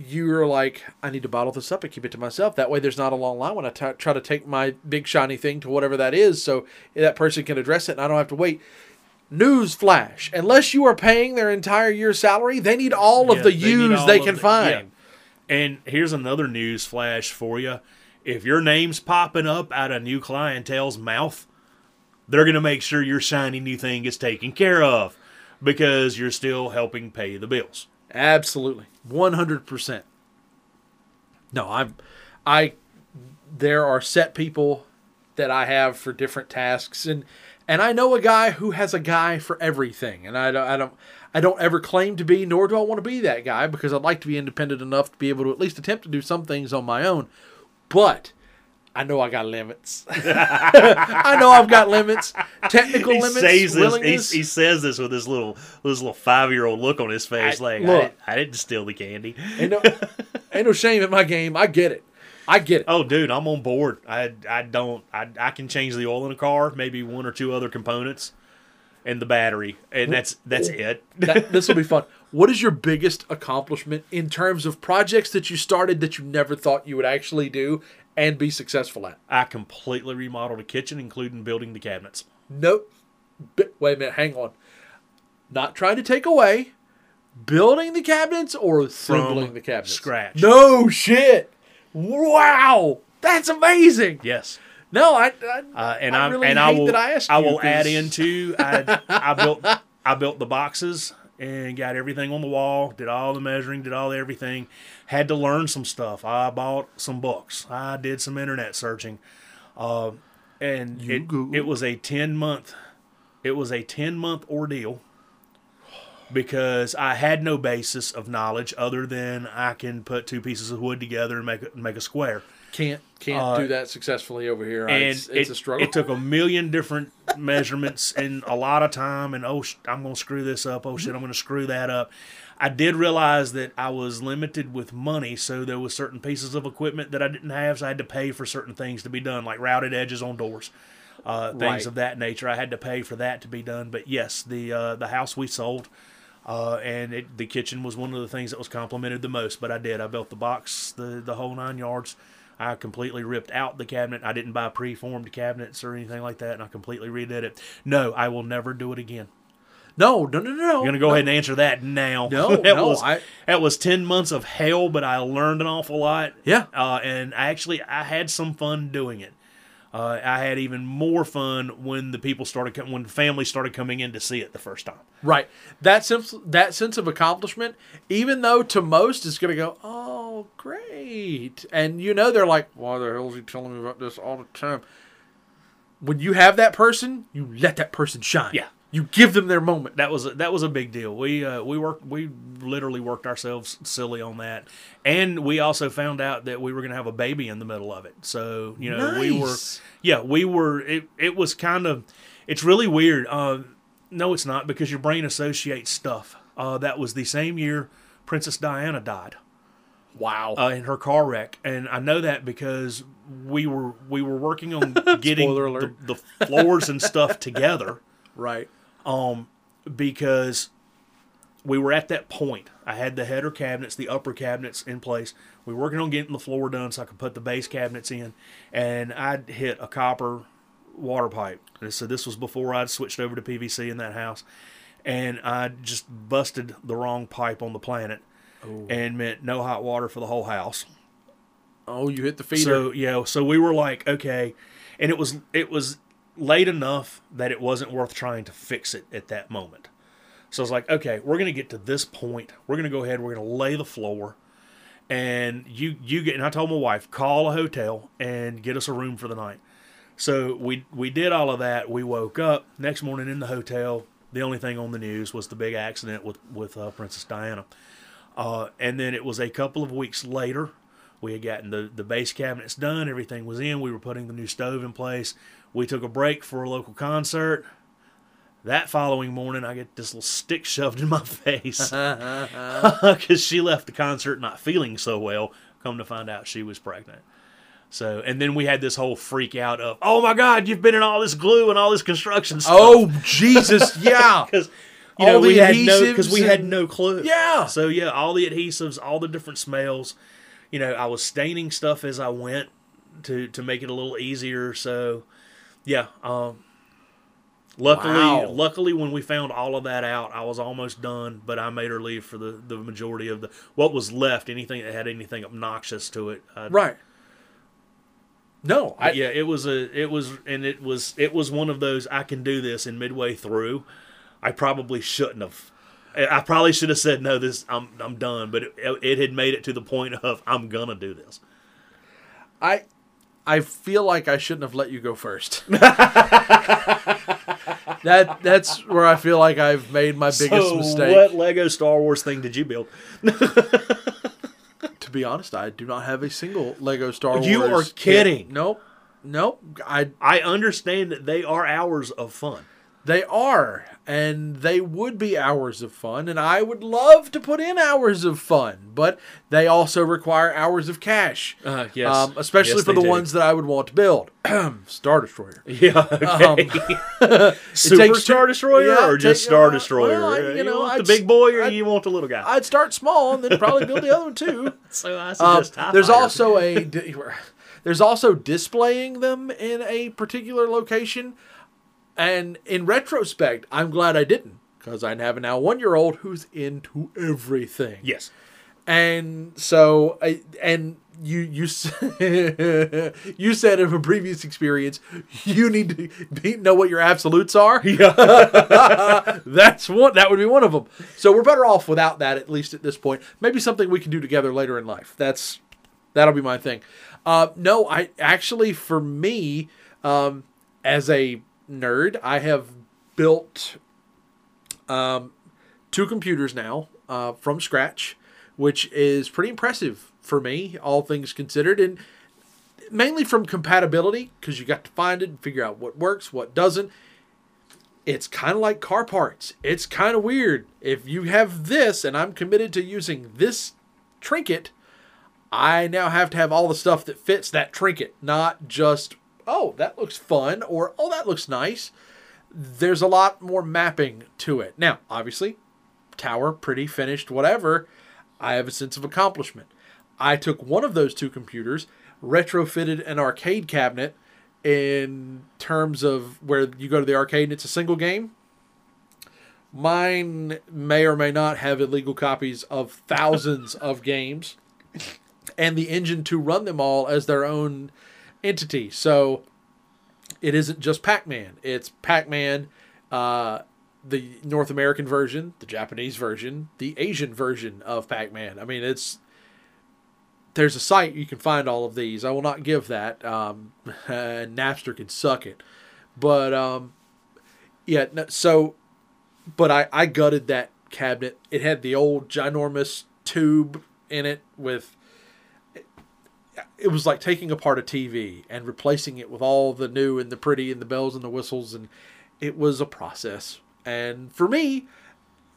S2: you're like, I need to bottle this up and keep it to myself. That way, there's not a long line when I t- try to take my big shiny thing to whatever that is, so that person can address it and I don't have to wait. News flash: Unless you are paying their entire year's salary, they need all of the use
S1: all
S2: they can
S1: the-
S2: find.
S1: yeah. And here's another news flash for you: if your name's popping up out of new clientele's mouth, they're gonna make sure your shiny new thing is taken care of because you're still helping pay the bills.
S2: Absolutely, one hundred percent. No, I'm, I. There are set people that I have for different tasks, and and I know a guy who has a guy for everything, and I don't, I don't, I don't ever claim to be, nor do I want to be that guy because I'd like to be independent enough to be able to at least attempt to do some things on my own, but. I know I got limits. <laughs> I know I've got limits, technical
S1: He
S2: limits,
S1: says this. He,
S2: willingness.
S1: he says this with this little this little five year old look on his face,
S2: I-
S1: like I,
S2: look.
S1: didn't, I didn't steal the candy.
S2: ain't no, <laughs> ain't no shame in my game. I get it. I get it.
S1: Oh, dude, I'm on board. I I don't. I I can change the oil in a car, maybe one or two other components, and the battery, and that's that's it.
S2: That, <laughs> this will be fun. What is your biggest accomplishment in terms of projects that you started that you never thought you would actually do and be successful at?
S1: I completely remodeled a kitchen, including building the cabinets.
S2: Nope. Wait a minute. Hang on. Not trying to take away. Building the cabinets or assembling the cabinets?
S1: scratch.
S2: No shit. Wow. That's amazing.
S1: Yes.
S2: No, I. I
S1: Uh, and
S2: I
S1: I'm
S2: really
S1: and I will
S2: that I asked
S1: I will add into I I <laughs> built I built the boxes and got everything on the wall, did all the measuring, did all the everything. Had to learn some stuff. I bought some books. I did some internet searching. Uh, and
S2: You
S1: it, it was a 10 month it was a 10 month ordeal because I had no basis of knowledge other than I can put two pieces of wood together and make a, make a square.
S2: Can't can't
S1: Uh,
S2: do that successfully over here.
S1: and
S2: it's, it's
S1: it,
S2: a struggle.
S1: It took a million different measurements and a lot of time. And oh, sh- I'm going to screw this up. Oh shit, I'm going to screw that up. I did realize that I was limited with money, so there was certain pieces of equipment that I didn't have, so I had to pay for certain things to be done, like routed edges on doors, uh, things
S2: Right.
S1: of that nature. I had to pay for that to be done. But yes, the uh, the house we sold. Uh, and it, the kitchen was one of the things that was complimented the most. But I did. I built the box, the the whole nine yards. I completely ripped out the cabinet. I didn't buy preformed cabinets or anything like that, and I completely redid it. No, I will never do it again.
S2: no, no, no, no.
S1: I'm gonna go ahead and answer that now.
S2: No, <laughs>
S1: that
S2: no,
S1: was
S2: I-
S1: that was ten months of hell, but I learned an awful lot.
S2: Yeah.
S1: uh, and I actually I had some fun doing it. Uh, I had even more fun when the people started when the family started coming in to see it the first time.
S2: Right. That sense that sense of accomplishment, even though to most it's gonna go, Oh, great. And you know they're like, Why the hell is he telling me about this all the time? When you have that person, you let that person shine.
S1: Yeah.
S2: You give them their moment.
S1: that was a, that was a big deal. We uh, we worked we literally worked ourselves silly on that, and we also found out that we were going to have a baby in the middle of it. So you know we were yeah we were it it was kind of it's really weird. Uh, no, it's not because your brain associates stuff. Uh, that was the same year Princess Diana died
S2: Wow.
S1: uh, in her car wreck, and I know that because we were we were working on <laughs> getting the, the floors and stuff together <laughs>
S2: right.
S1: Um, because we were at that point. I had the header cabinets, the upper cabinets in place. We were working on getting the floor done so I could put the base cabinets in, and I'd hit a copper water pipe. And so this was before I'd switched over to PVC in that house, and I just busted the wrong pipe on the planet, and meant no hot water for the whole house.
S2: Oh, you hit the feeder.
S1: So yeah, so we were like, okay, and it was it was late enough that it wasn't worth trying to fix it at that moment. So I was like, okay, we're gonna get to this point. We're gonna go ahead. We're gonna lay the floor, and you you get. And I told my wife, call a hotel and get us a room for the night. So we we did all of that. We woke up next morning in the hotel. The only thing on the news was the big accident with with uh, Princess Diana. Uh, and then it was a couple of weeks later. We had gotten the, the base cabinets done. Everything was in. We were putting the new stove in place. We took a break for a local concert. That following morning, I get this little stick <laughs> shoved in my face <laughs> because she left the concert not feeling so well. Come to find out, she was pregnant. So, and then we had this whole freak out of, oh my God, you've been in all this glue and all this construction stuff.
S2: oh Jesus, <laughs> yeah.
S1: because you
S2: all
S1: know we had no because we had no clue.
S2: Yeah.
S1: So yeah, all the adhesives, all the different smells. You know, I was staining stuff as I went to to make it a little easier. So yeah, um, luckily,
S2: Wow.
S1: luckily when we found all of that out, I was almost done. But I made her leave for the the majority of the what was left. Anything that had anything obnoxious to it, I,
S2: Right. No, I,
S1: yeah, it was a it was and it was it was one of those I can do this and midway through I probably shouldn't have I probably should have said no this I'm I'm done but it, it had made it to the point of I'm gonna do this.
S2: I I feel like I shouldn't have let you go first. <laughs> that that's where I feel like I've made my biggest
S1: so
S2: mistake.
S1: what Lego Star Wars thing did you build?
S2: To be honest, I do not have a single Lego Star Wars.
S1: You are
S2: kit.
S1: kidding.
S2: Nope. Nope. I
S1: I understand that they are hours of fun.
S2: they are and they would be hours of fun and I would love to put in hours of fun, but they also require hours of cash.
S1: Uh, yes.
S2: Um, especially
S1: Yes,
S2: for the
S1: do.
S2: ones that I would want to build. <clears throat> Star Destroyer. <laughs>
S1: Yeah. Okay.
S2: Um, <laughs>
S1: Super
S2: takes
S1: Star Destroyer
S2: yeah,
S1: or just
S2: take-
S1: Star
S2: uh,
S1: Destroyer?
S2: well, I- you
S1: you,
S2: know,
S1: want
S2: I'd
S1: the big boy or
S2: I'd-
S1: you want the little guy?
S2: I'd start small and then probably build the other one too. <laughs>
S1: so I
S2: Um,
S1: suggest TIE
S2: there's
S1: Fighter.
S2: also a there's also displaying them in a particular location, and in retrospect, I'm glad I didn't because I have a now one year old who's into everything.
S1: yes.
S2: and so I and you you <laughs> you said in a previous experience you need to be, know what your absolutes are. <laughs>
S1: Yeah. <laughs>
S2: That's one. That would be one of them. So we're better off without that, at least at this point. Maybe something we can do together later in life. That's that'll be my thing. Uh, no, I actually, for me, um, as a nerd, I have built um, two computers now uh, from scratch, which is pretty impressive for me, all things considered. And mainly from compatibility because you got to find it and figure out what works, what doesn't. It's kind of like car parts. It's kind of weird. If you have this and I'm committed to using this trinket, I now have to have all the stuff that fits that trinket, not just, oh, that looks fun or oh, that looks nice. There's a lot more mapping to it. Now, obviously, tower, pretty, finished, whatever. I have a sense of accomplishment. I took one of those two computers, retrofitted an arcade cabinet in terms of where you go to the arcade and it's a single game. Mine may or may not have illegal copies of thousands of games and the engine to run them all as their own entity. So it isn't just Pac Man, it's Pac Man, uh, the North American version, the Japanese version, the Asian version of Pac Man. I mean, it's there's a site you can find all of these. I will not give that. Um, <laughs> Napster can suck it, but um, yeah. So, but I I gutted that cabinet. It had the old ginormous tube in it with. It was like taking apart a TV and replacing it with all the new and the pretty and the bells and the whistles, and it was a process. And for me,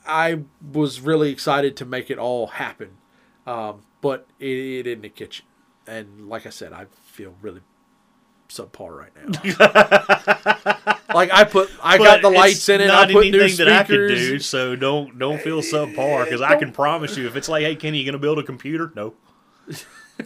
S2: I was really excited to make it all happen. Um, but it, it in the kitchen. And like I said, I feel really subpar right now. <laughs> like I put, I
S1: But
S2: got the lights in it. I put
S1: anything
S2: new
S1: that I could
S2: speakers.
S1: do, so don't don't feel subpar because I can promise you, if it's like, hey, Kenny, you gonna build a computer? No,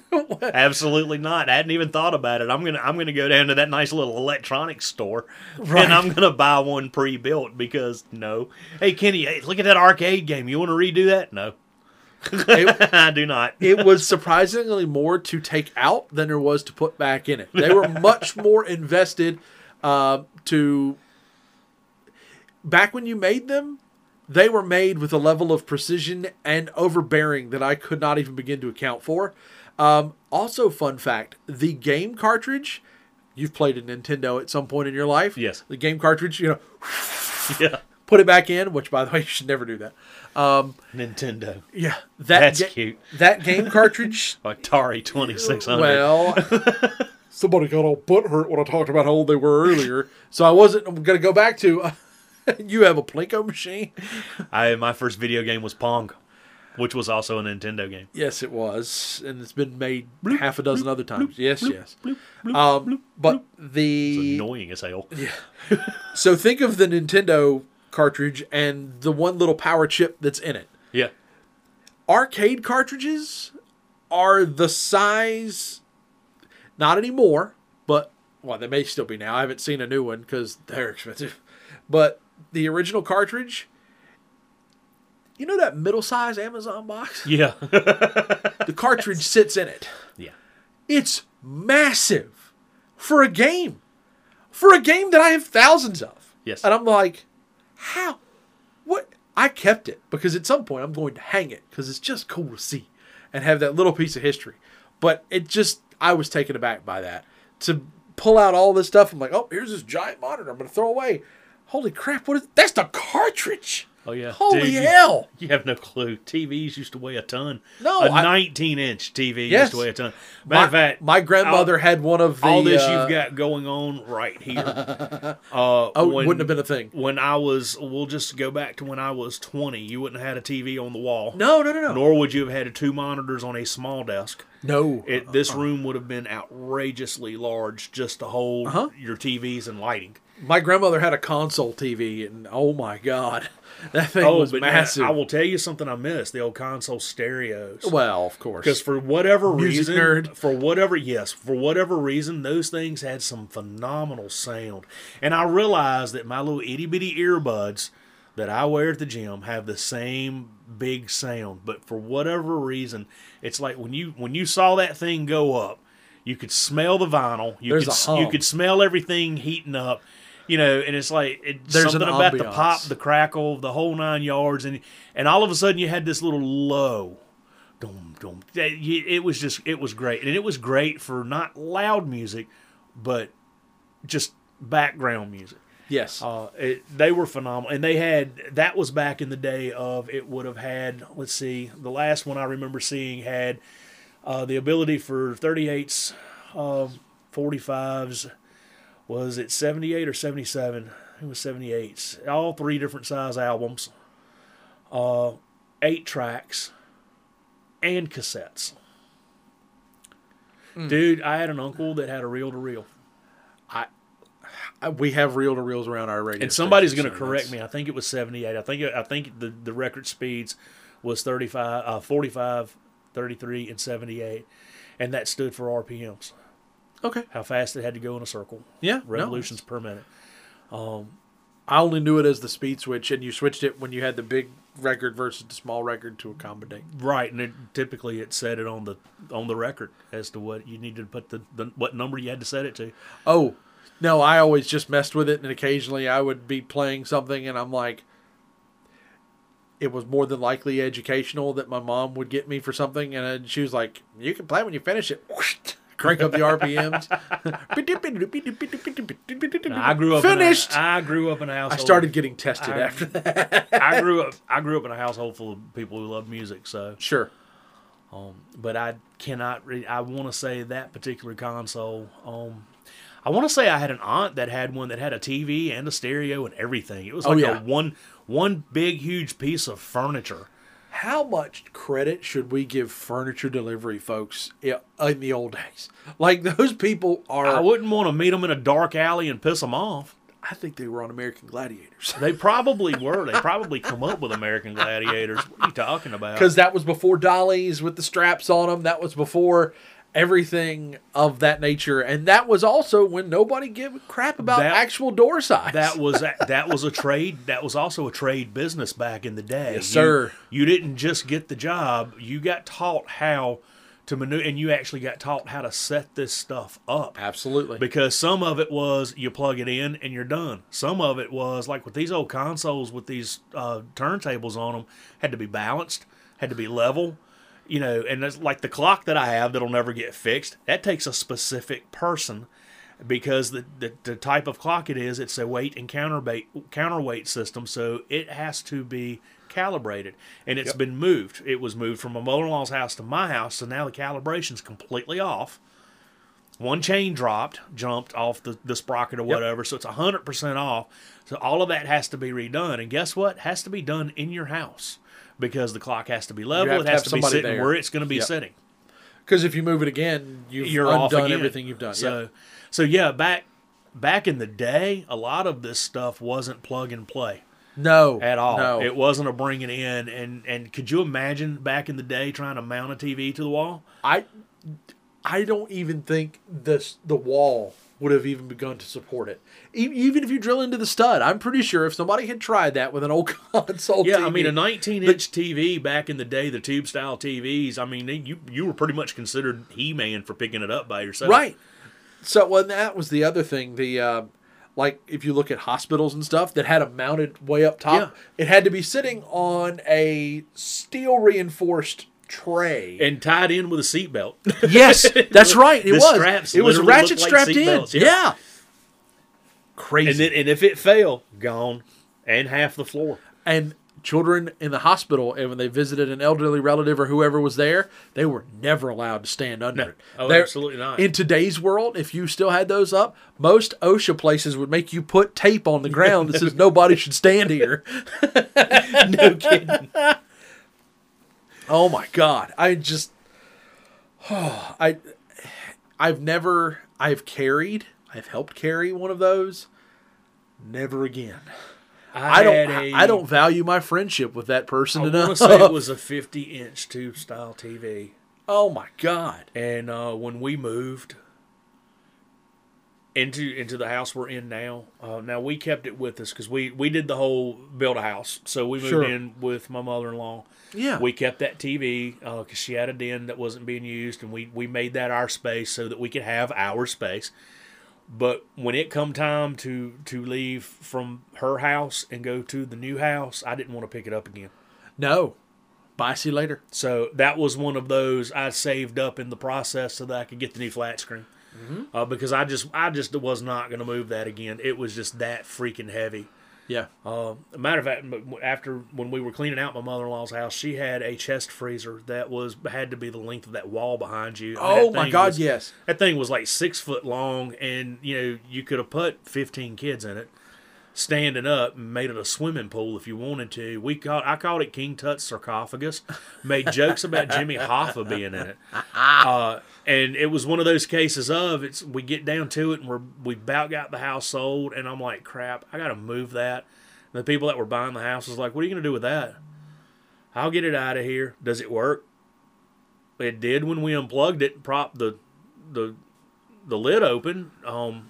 S1: <laughs> absolutely not. I hadn't even thought about it. I'm gonna I'm gonna go down to that nice little electronics store
S2: Right.
S1: and I'm gonna buy one pre-built because no. Hey, Kenny, hey, look at that arcade game. You want to redo that? No,
S2: It, <laughs>
S1: I do not.
S2: it was surprisingly more to take out than there was to put back in it. They were <laughs> much more invested uh, to. Back when you made them, they were made with a level of precision and overbearing that I could not even begin to account for. Um, also, fun fact: the game cartridge. You've played a Nintendo at some point in your life.
S1: Yes.
S2: The game cartridge, you know, <laughs>
S1: yeah,
S2: put it back in. Which, by the way, <laughs> you should never do that.
S1: Um, Nintendo,
S2: Yeah, that
S1: that's
S2: ga-
S1: cute.
S2: That game cartridge <laughs>
S1: Atari 2600.
S2: Well, somebody got all butthurt when I talked about how old they were earlier. So I wasn't going to go back to. you have a Plinko machine?
S1: I my first video game was Pong, which was also a Nintendo game.
S2: Yes, it was, and it's been made half a dozen other times. yes, yes. Um, but
S1: It's
S2: the
S1: annoying as hell. Yeah.
S2: so think of the Nintendo cartridge and the one little power chip that's in it.
S1: Yeah.
S2: arcade cartridges are the size not anymore but well they may still be now i haven't seen a new one because they're expensive but the original cartridge you know that middle size amazon box?
S1: Yeah. <laughs>
S2: the cartridge sits in it.
S1: Yeah.
S2: it's massive for a game. For a game that i have thousands of.
S1: Yes.
S2: and i'm like how? What? I kept it because at some point i'm going to hang it because it's just cool to see and have that little piece of history. But it just i was taken aback by that. To pull out all this stuff i'm like oh here's this giant monitor i'm going to throw away. Holy crap what is that's the cartridge
S1: Oh yeah.
S2: holy
S1: Dude,
S2: hell
S1: You, have no clue. TVs used to weigh a ton.
S2: No,
S1: A
S2: I-
S1: 19 inch TV
S2: Yes.
S1: used to weigh a ton. Matter
S2: my,
S1: of fact,
S2: my grandmother had one of the
S1: all this
S2: uh,
S1: you've got going on right here. <laughs> uh,
S2: oh
S1: when,
S2: it wouldn't have been a thing
S1: When I was, we'll just go back to when I was 20. You wouldn't have had a TV on the wall.
S2: no no no no
S1: Nor would you have had two monitors on a small desk.
S2: No
S1: It, this room would have been outrageously large just to hold
S2: Uh-huh.
S1: your TVs and lighting.
S2: My grandmother had a console TV, and oh my god, <laughs> that thing
S1: Oh,
S2: was
S1: but man,
S2: massive.
S1: I will tell you something I missed: the old console stereos.
S2: well, of course,
S1: Because for whatever
S2: Music
S1: reason,
S2: nerd.
S1: for whatever yes, for whatever reason, those things had some phenomenal sound. And I realized that my little itty bitty earbuds that I wear at the gym have the same big sound. But for whatever reason, it's like when you when you saw that thing go up, you could smell the vinyl. You
S2: There's
S1: could
S2: a hum.
S1: you could smell everything heating up. You know, and it's like it,
S2: There's
S1: something about the
S2: ambiance.
S1: pop, the crackle, the whole nine yards, and and all of a sudden you had this little low dum dum. That- It was just it was great, and it was great for not loud music, but just background music.
S2: Yes,
S1: Uh, it, they were phenomenal, and they had that was back in the day of it would have had. Let's see, the last one I remember seeing had uh, the ability for 38s um, 45s. Was it 78 or 77? It was 78s. All three different size albums. Uh, eight tracks and cassettes. Dude, I had an uncle that had a reel to reel.
S2: We have reel to reels around our radio.
S1: And somebody's going to
S2: so
S1: correct me. I think it was 78. I think I think the, the record speeds was 35, uh, 45, 33, and 78. And that stood for RPMs,
S2: Okay.
S1: how fast it had to go in a circle,
S2: Yeah. no.
S1: revolutions per minute.
S2: I only knew it as the speed switch, and you switched it when you had the big record versus the small record to accommodate.
S1: Right, and it, typically it said it on the on the record as to what you needed to put the, the what number you had to set it to.
S2: Oh, no, I always just messed with it, and occasionally I would be playing something, and I'm like, it was more than likely educational that my mom would get me for something, and she was like, "You can play when you finish it." Crank up the <laughs> RPMs.
S1: I grew up
S2: finished.
S1: In a, I grew up in a
S2: I
S1: household.
S2: I started getting tested
S1: I-
S2: after <laughs> that.
S1: I grew up. I grew up in a household full of people who love music. So,
S2: Sure.
S1: um, but I cannot. Re- I want to say that particular console. Um, I want to say I had an aunt that had one that had a TV and a stereo and everything. It was
S2: Oh,
S1: like
S2: yeah.
S1: a one one big huge piece of furniture.
S2: How much credit should we give furniture delivery folks in the old days? <laughs> Like those people are.
S1: I wouldn't want to meet them in a dark alley and piss them off.
S2: I think they were on American Gladiators.
S1: They <laughs> probably were. They probably come up with American Gladiators. What are you talking about?
S2: because that was before dollies with the straps on them. That was before everything of that nature, and that was also when nobody gave a crap about
S1: That-
S2: actual door size.
S1: that was <laughs> that was a trade. That was also a trade business back in the day.
S2: Yes,
S1: You-
S2: sir.
S1: You, didn't just get the job. You got taught how to maneuver, and you actually got taught how to set this stuff up.
S2: absolutely
S1: Because some of it was you plug it in and you're done. Some of it was like with these old consoles with these uh, turntables on them had to be balanced, had to be level, you know. And it's like the clock that I have that'll never get fixed. That takes a specific person because the, the, the type of clock it is, it's a weight and counterweight counterweight system, so it has to be calibrated. And it's
S2: Yep.
S1: been moved. It was moved from my mother-in-law's house to my house, so now the calibration's completely off one chain dropped, jumped off the, the sprocket or whatever, so it's 100% off. So all of that has to be redone. And guess what? has to be done in your house because the clock has to be level. It has
S2: have
S1: to, be sitting
S2: there.
S1: where it's going to be
S2: Yep.
S1: sitting.
S2: because if you move it again, you've
S1: You're
S2: undone everything you've done.
S1: So,
S2: Yep.
S1: so yeah, back back in the day, a lot of this stuff wasn't plug and play
S2: no,
S1: at all.
S2: No,
S1: It wasn't a bringing in. And and could you imagine back in the day trying to mount a TV to the wall?
S2: I, I don't even think this the wall would have even begun to support it. E- Even if you drill into the stud, I'm pretty sure if somebody had tried that with an old <laughs> console,
S1: Yeah, I mean a 19 inch TV back in the day, the tube style TVs. I mean, you you were pretty much considered He Man for picking it up by yourself.
S2: Right. So, well, that was the other thing. The uh, like, if you look at hospitals and stuff that had a mounted way up top,
S1: Yeah.
S2: it had to be sitting on a steel reinforced tray.
S1: And tied in with a seatbelt. <laughs>
S2: yes, that's right. It was.
S1: straps
S2: it was ratchet
S1: like
S2: strapped in.
S1: seatbelts,
S2: Yeah.
S1: yeah.
S2: Crazy.
S1: and then, and if it fell, gone, and half the floor.
S2: and children in the hospital, and when they visited an elderly relative or whoever was there, they were never allowed to stand under
S1: No.
S2: it.
S1: Oh,
S2: They're-
S1: absolutely not.
S2: In today's world, if you still had those up, most OSHA places would make you put tape on the ground that says <laughs> nobody should stand here. <laughs>
S1: no kidding.
S2: Oh my god! I just, oh, <sighs> I, I've never, I've carried, I've helped carry one of those. Never again. I, don't.
S1: had a-
S2: I don't value my friendship with that person
S1: I
S2: enough.
S1: say it was a <laughs> 50 inch tube style TV.
S2: oh my god!
S1: And uh, when we moved into into the house we're in now, uh, now we kept it with us because we we did the whole build a house. So we moved
S2: Sure.
S1: in with my mother in law.
S2: Yeah.
S1: We kept that TV because she had a den that wasn't being used, and we we made that our space so that we could have our space. But when it come time to to leave from her house and go to the new house, I didn't want to pick it up again.
S2: No. Bye. See you later.
S1: So that was one of those I saved up in the process so that I could get the new flat screen. Uh, because I just I just was not going to move that again. It was just that freaking heavy.
S2: Yeah.
S1: Uh, a matter of fact, after when we were cleaning out my mother in law's house, she had a chest freezer that was had to be the length of that wall behind you.
S2: Oh my God,
S1: was-
S2: yes.
S1: That thing was like six foot long, and you know you could have put fifteen kids in it, standing up, and made it a swimming pool if you wanted to. We called I called it King Tut's sarcophagus. Made jokes about Jimmy Hoffa being in it, <laughs> uh, and it was one of those cases of it's we get down to it and we're we about got the house sold, and I'm like crap, I got to move that. And the people that were buying the house was like, what are you gonna do with that? I'll get it out of here. Does it work? It did when we unplugged it and propped the the the lid open. Um,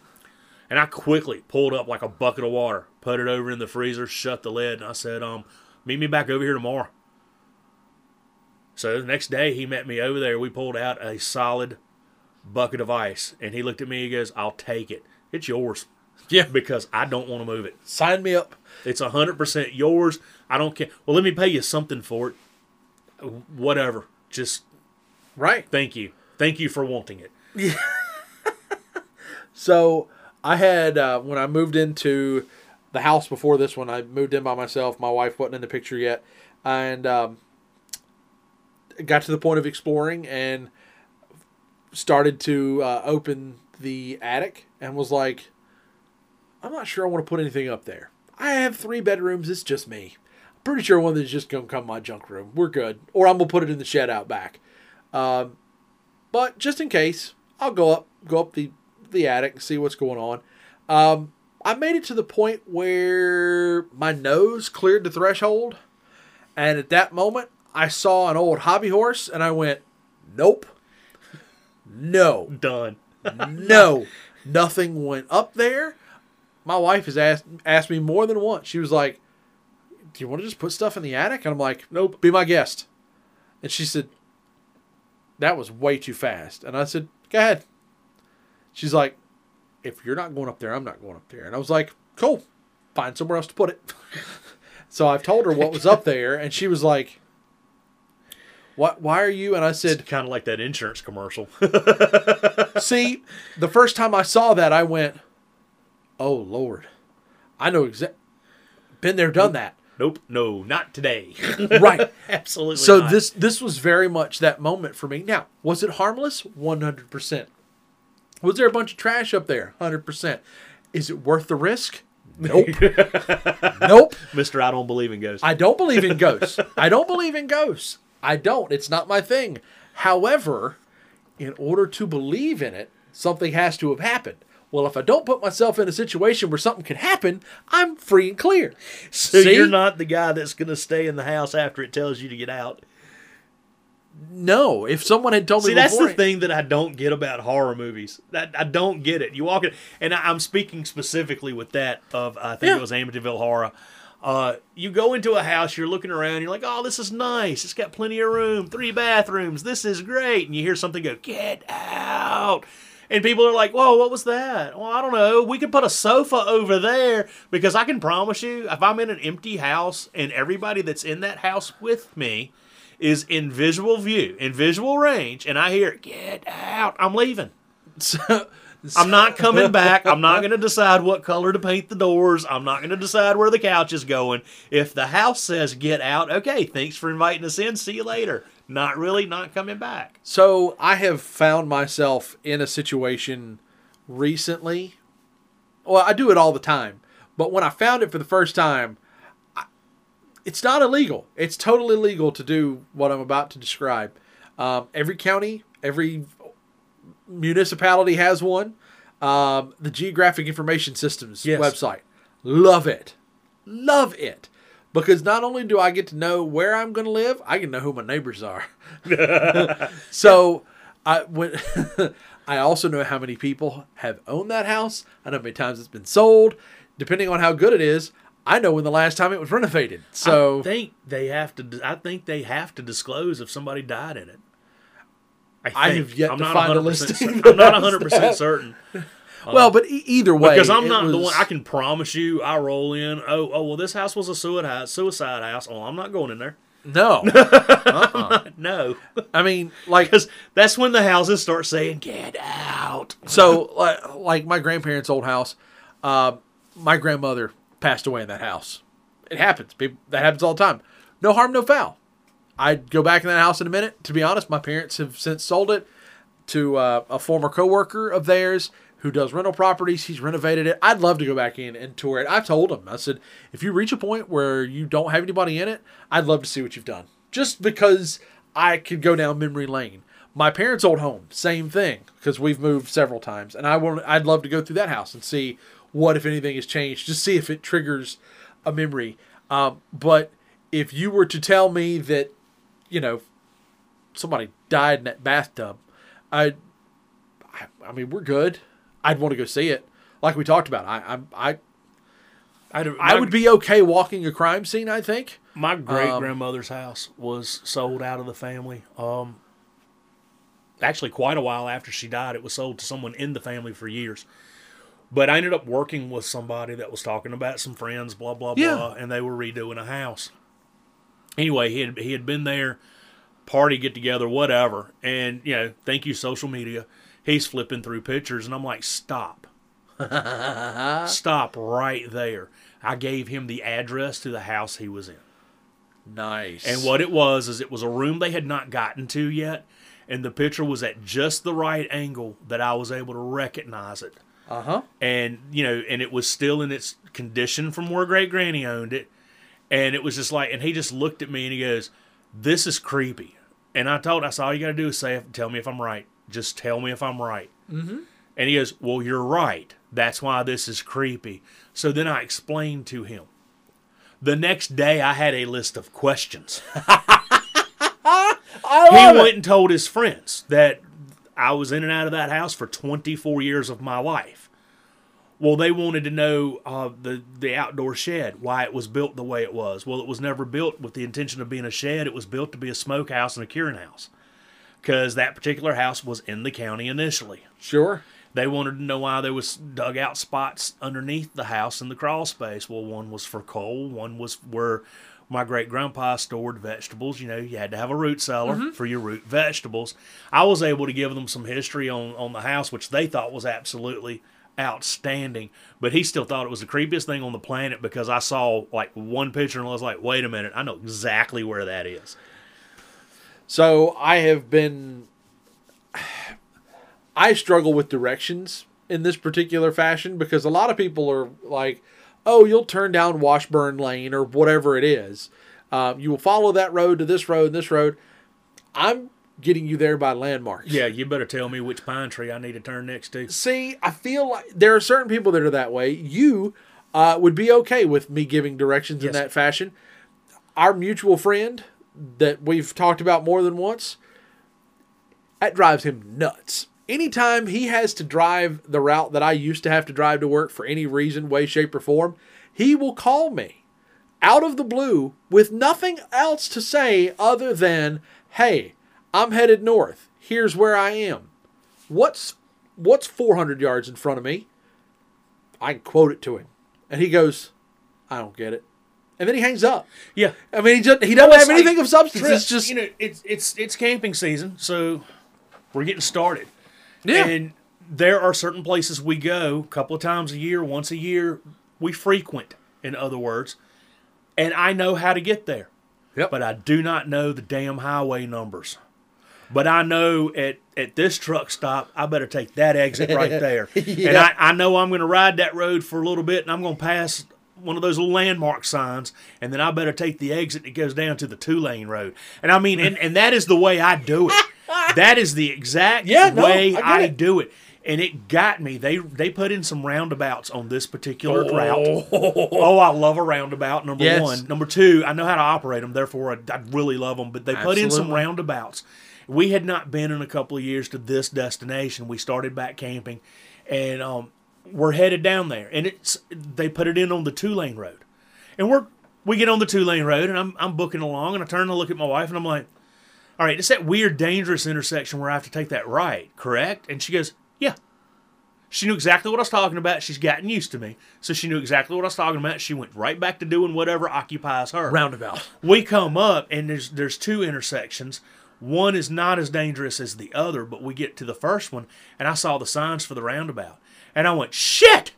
S1: and I quickly pulled up like a bucket of water, put it over in the freezer, shut the lid, and I said, um, meet me back over here tomorrow. So the next day he met me over there. We pulled out a solid bucket of ice, and he looked at me. He goes, "I'll take it. It's yours." <laughs>
S2: Yeah.
S1: because I don't want to move it.
S2: Sign me up.
S1: It's a hundred percent yours. I don't care. Well, let me pay you something for it. Whatever. Just
S2: Right.
S1: thank you. Thank you for wanting it. Yeah. <laughs>
S2: So I had uh, when I moved into the house before this one, I moved in by myself. My wife wasn't in the picture yet, and um, got to the point of exploring and started to uh, open the attic and was like, I'm not sure I want to put anything up there. I have three bedrooms. It's just me. I'm pretty sure one of is just gonna come my junk room. We're good. Or I'm gonna put it in the shed out back. Um, but just in case, I'll go up, go up the the attic and see what's going on. Um, I made it to the point where my nose cleared the threshold, and at that moment, I saw an old hobby horse, and I went, "Nope, no,
S1: Done. <laughs>
S2: no, nothing went up there." My wife has asked asked me more than once. She was like, "Do you want to just put stuff in the attic?" And I'm like,
S1: Nope.
S2: be my guest. And she said, That was way too fast. And I said, Go ahead. She's like, If you're not going up there, I'm not going up there. And I was like, Cool. Find somewhere else to put it. <laughs> so I've told her what was up there, and she was like, what, why are you? And I said,
S1: Kind of like that insurance commercial. <laughs> <laughs>
S2: See, the first time I saw that, I went, "Oh Lord, I know exact. Been there, done that."
S1: nope. No, not today. <laughs>
S2: Right.
S1: Absolutely.
S2: So
S1: not.
S2: this this was very much that moment for me. Now, was it harmless? One hundred percent. Was there a bunch of trash up there? Hundred percent. Is it worth the risk? Nope. nope.
S1: Mister, I don't believe in ghosts.
S2: I don't believe in ghosts. I don't believe in ghosts. I don't. It's not my thing. However, in order to believe in it, something has to have happened. Well, if I don't put myself in a situation where something can happen, I'm free and clear.
S1: so
S2: See?
S1: you're not the guy that's going to stay in the house after it tells you to get out.
S2: No, if someone had told
S1: See,
S2: me
S1: that's the thing that I don't get about horror movies. That I don't get it. You walk in, and I, I'm speaking specifically with that of I think
S2: Yeah.
S1: it was Amityville Horror. Uh, you go into a house, you're looking around, you're like, "Oh, this is nice. It's got plenty of room, three bathrooms. This is great." And you hear something go, "Get out!" And people are like, "Whoa, what was that?" Well, I don't know. We could put a sofa over there because I can promise you, if I'm in an empty house and everybody that's in that house with me is in visual view, in visual range, and I hear "Get out," I'm leaving. <laughs>
S2: So,
S1: I'm not coming back. I'm not going to decide what color to paint the doors. I'm not going to decide where the couch is going. If the house says get out, okay, thanks for inviting us in. See you later. Not really, not coming back.
S2: So I have found myself in a situation recently. Well, I do it all the time, but when I found it for the first time, I, it's not illegal. It's totally legal to do what I'm about to describe. Um, every county, every municipality has one. Um, the Geographic Information Systems
S1: Yes.
S2: website, love it, love it. Because not only do I get to know where I'm going to live, I can know who my neighbors are. <laughs> So I when <laughs> I also know how many people have owned that house. I know how many times it's been sold. Depending on how good it is, I know when the last time it was renovated. So
S1: I think they have to. I think they have to disclose if somebody died in it. I,
S2: I have yet
S1: I'm
S2: to find a
S1: 100%
S2: listing
S1: I'm not <laughs> 100 percent certain
S2: well, but e- either way,
S1: because I'm not the one. I can promise you. I roll in. Oh, oh well, this house was a suicide suicide house. Oh, I'm not going in there.
S2: no. <laughs> Uh-uh. <laughs>
S1: No,
S2: I mean, like
S1: because that's when the houses start saying "get out."
S2: so, like, like my grandparents' old house. Uh, my grandmother passed away in that house. It happens. People, that happens all the time. No harm, no foul. I'd go back in that house in a minute. To be honest, my parents have since sold it to uh, a former coworker of theirs who does rental properties. He's renovated it. I'd love to go back in and tour it. I told him, I said, if you reach a point where you don't have anybody in it, I'd love to see what you've done. Just because I could go down memory lane. My parents' old home, same thing, because we've moved several times, and I want, I'd love to go through that house and see what, if anything, has changed. Just see if it triggers a memory. Um, but if you were to tell me that, you know, somebody died in that bathtub, I, I, I mean, we're good. I'd want to go see it, like we talked about. I, I, I,
S1: I'd,
S2: I would be okay walking a crime scene. I think.
S1: My great grandmother's house was sold out of the family. Um, actually, quite a while after she died, it was sold to someone in the family for years. But I ended up working with somebody that was talking about some friends, blah blah
S2: Yeah.
S1: blah, and they were redoing a house. Anyway, he had he had been there, party get together, whatever, and you know, thank you social media. He's flipping through pictures, and I'm like, stop, <laughs> stop right there. I gave him the address to the house he was in.
S2: Nice.
S1: And what it was is it was a room they had not gotten to yet, and the picture was at just the right angle that I was able to recognize it.
S2: Uh huh.
S1: And you know, and it was still in its condition from where Great Granny owned it. And it was just like, and he just looked at me and he goes, "This is creepy." And I told, I said, all you got to do is say, tell me if I'm right. Just tell me if I'm right. Mm-hmm. And he goes, well, you're right. That's why this is creepy. So then I explained to him. The next day, I had a list of questions. <laughs>
S2: I
S1: he went
S2: it.
S1: and told his friends that I was in and out of that house for 24 years of my life. Well, they wanted to know uh, the the outdoor shed, why it was built the way it was. Well, it was never built with the intention of being a shed. It was built to be a smokehouse and a curing house, because that particular house was in the county initially.
S2: Sure.
S1: They wanted to know why there was dugout spots underneath the house in the crawl space. Well, one was for coal, one was where my great grandpa stored vegetables. You know, you had to have a root cellar for your root vegetables. I was able to give them some history on on the house, which they thought was absolutely outstanding. But he still thought it was the creepiest thing on the planet because I saw like one picture and I was like, wait a minute, I know exactly where that is.
S2: So I have been. I struggle with directions in this particular fashion because a lot of people are like, "Oh, you'll turn down Washburn Lane or whatever it is. Um, you will follow that road to this road and this road." I'm getting you there by landmarks.
S1: Yeah, you better tell me which pine tree I need to turn next to.
S2: See, I feel like there are certain people that are that way. You uh, would be okay with me giving directions in that fashion. Our mutual friend that we've talked about more than once, that drives him nuts. Anytime he has to drive the route that I used to have to drive to work for any reason, way, shape, or form, he will call me out of the blue with nothing else to say other than, "Hey, I'm headed north. Here's where I am. What's what's 400 yards in front of me?" I can quote it to him, and he goes, "I don't get it," and then he hangs up.
S1: Yeah,
S2: I mean, he just he doesn't
S1: Well,
S2: have
S1: it's
S2: anything
S1: like
S2: of substance. It's just
S1: you know, it's it's it's camping season, so we're getting started.
S2: yeah,
S1: And there are certain places we go a couple of times a year, once a year, we frequent, in other words. And I know how to get there.
S2: Yep.
S1: But I do not know the damn highway numbers. But I know at, at this truck stop, I better take that exit right <laughs> there. And I, I know I'm going to ride that road for a little bit and I'm going to pass one of those little landmark signs. And then I better take the exit that goes down to the two lane road. And I mean, and, and that is the way I do it. <laughs> that is the exact
S2: Yeah, no,
S1: way
S2: I
S1: do it. And it got me. They they put in some roundabouts on this particular route. <laughs> Oh, I love a roundabout. Number
S2: Yes.
S1: one. Number two, I know how to operate them. Therefore, I, I really love them. But they put in some roundabouts. We had not been in a couple of years to this destination. We started back camping, and um, we're headed down there. And it's they put it in on the two lane road, and we're we get on the two lane road, and I'm I'm booking along, and I turn to look at my wife, and I'm like, "All right, it's that weird, dangerous intersection where I have to take that right, correct?" And she goes, "Yeah." She knew exactly what I was talking about. She's gotten used to me, so she knew exactly what I was talking about. She went right back to doing whatever occupies her
S2: roundabout.
S1: we come up and there's there's two intersections. One is not as dangerous as the other, but we get to the first one and I saw the signs for the roundabout. And I went, "Shit!"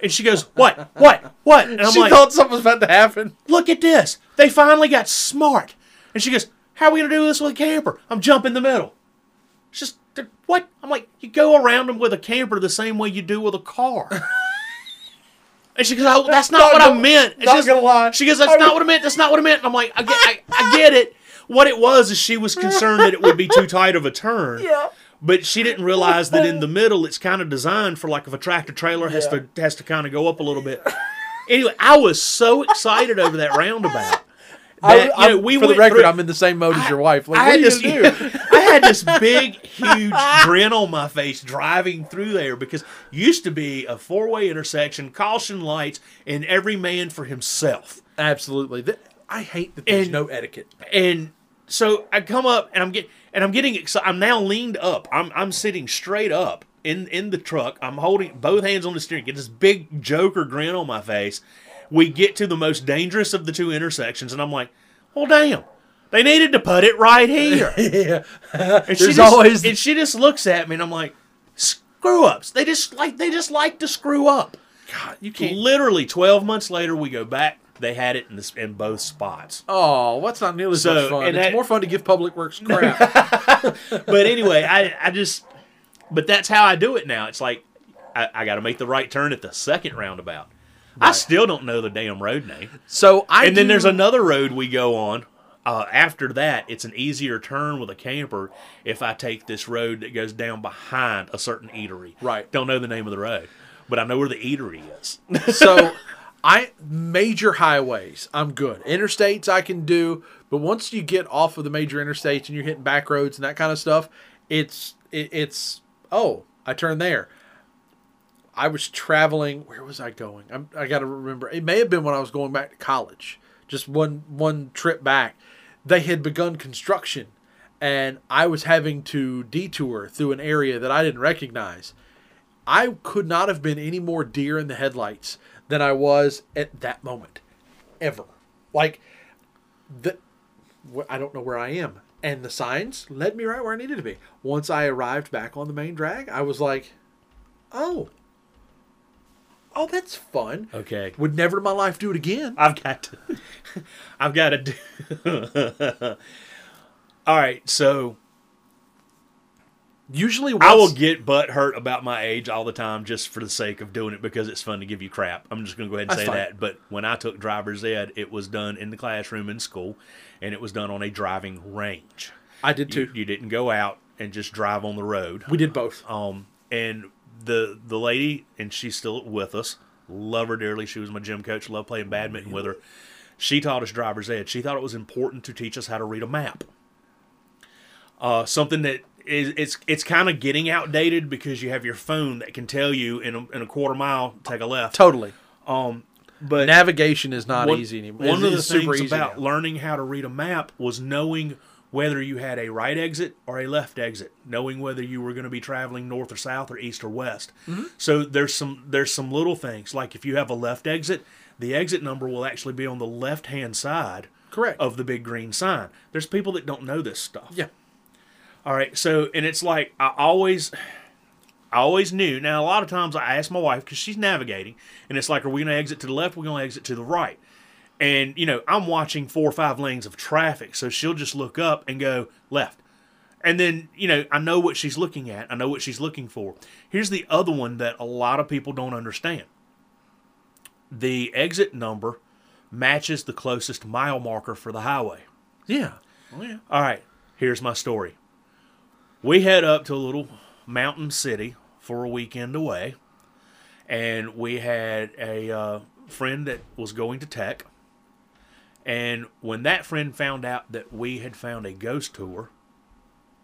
S1: And she goes, "What? What? What?" And I'm
S2: she
S1: like,
S2: thought something was about to happen.
S1: "Look at this! They finally got smart." And she goes, "How are we gonna do this with a camper?" I'm jumping the middle. It's just what? I'm like, you go around them with a camper the same way you do with a car. <laughs> And she goes, "Oh, that's not,
S2: Not
S1: what I
S2: gonna-
S1: meant." It's
S2: not gonna lie.
S1: She goes, "That's
S2: I
S1: not what I meant. That's not what I meant." And I'm like, "I get, I, I get it." What it was is she was concerned that it would be too tight of a turn. <laughs>
S2: Yeah.
S1: But she didn't realize that in the middle, it's kind of designed for like if a tractor trailer has to has to kind of go up a little bit. Anyway, I was so excited over that roundabout. <laughs>
S2: I,
S1: that, you know, we
S2: for the record,
S1: through-
S2: I'm in the same mode as your wife. Like,
S1: I had this? I had this big, <laughs> huge grin on my face driving through there because used to be a four way intersection, caution lights, and every man for himself.
S2: Absolutely. I hate that there's
S1: And-
S2: no etiquette.
S1: And so I come up and I'm get and I'm getting excited. I'm now leaned up. I'm I'm sitting straight up in in the truck. I'm holding both hands on the steering. Get this big Joker grin on my face. We get to the most dangerous of the two intersections, and I'm like, "Well, damn." They needed to put it right <laughs> here.
S2: yeah.
S1: And she
S2: There's
S1: just,
S2: always
S1: and she just looks at me, and I'm like, "Screw ups." They just like they just like to screw up.
S2: God, you can't.
S1: Literally, 12 months later, we go back. They had it in this in both spots.
S2: Oh, what's not nearly as
S1: So,
S2: much fun?
S1: and
S2: It's
S1: that-
S2: more fun to give Public Works <laughs> crap.
S1: but anyway, I I just, but that's how I do it now. It's like I, I got to make the right turn at the second roundabout. I still don't know the damn road name.
S2: so I
S1: And then there's another road we go on. Uh, after that, it's an easier turn with a camper if I take this road that goes down behind a certain eatery.
S2: Right.
S1: Don't know the name of the road, but I know where the eatery is.
S2: so <laughs> I major highways, I'm good. Interstates I can do, but once you get off of the major interstates and you're hitting back roads and that kind of stuff, it's it, it's oh, I turned there. I was traveling. Where was I going? I'm, I got to remember. It may have been when I was going back to college. Just one one trip back, they had begun construction, and I was having to detour through an area that I didn't recognize. I could not have been any more deer in the headlights than I was at that moment, ever. Like, the I don't know where I am, and the signs led me right where I needed to be. Once I arrived back on the main drag, I was like, "Oh, oh, that's fun."
S1: Okay.
S2: Would never in my life do it again.
S1: I've got to. <laughs> I've got to do. <laughs> All right, so
S2: Usually,
S1: I will get butt hurt about my age all the time just for the sake of doing it because it's fun to give you crap. I'm just going to go ahead and say
S2: fine.
S1: that. But when I took driver's ed, it was done in the classroom in school, and it was done on a driving range.
S2: I did
S1: You,
S2: too.
S1: you didn't go out and just drive on the road.
S2: We did both.
S1: Um, and the the lady, and she's still with us. Love her dearly. She was my gym coach. Love playing badminton with her. She taught us driver's ed. She thought it was important to teach us how to read a map. Uh, something that is it's it's kind of getting outdated because you have your phone that can tell you in a, in a quarter mile take a left.
S2: Totally.
S1: Um, but
S2: Navigation is not
S1: one,
S2: easy anymore.
S1: One of the things about
S2: now.
S1: learning how to read a map was knowing whether you had a right exit or a left exit, knowing whether you were going to be traveling north or south or east or west.
S2: Mm-hmm.
S1: So there's some there's some little things like if you have a left exit, the exit number will actually be on the left hand side
S2: correct.
S1: of the big green sign. There's people that don't know this stuff.
S2: yeah.
S1: All right, so and it's like I always, I always knew. Now a lot of times I ask my wife because she's navigating, and it's like, are we going to exit to the left? We're going to exit to the right, and you know I'm watching four or five lanes of traffic, so she'll just look up and go left, and then you know I know what she's looking at. I know what she's looking for. Here's the other one that a lot of people don't understand. The exit number matches the closest mile marker for the highway.
S2: Yeah. Oh yeah.
S1: All right, here's my story. We head up to a little mountain city for a weekend away, and we had a uh, friend that was going to tech. And when that friend found out that we had found a ghost tour,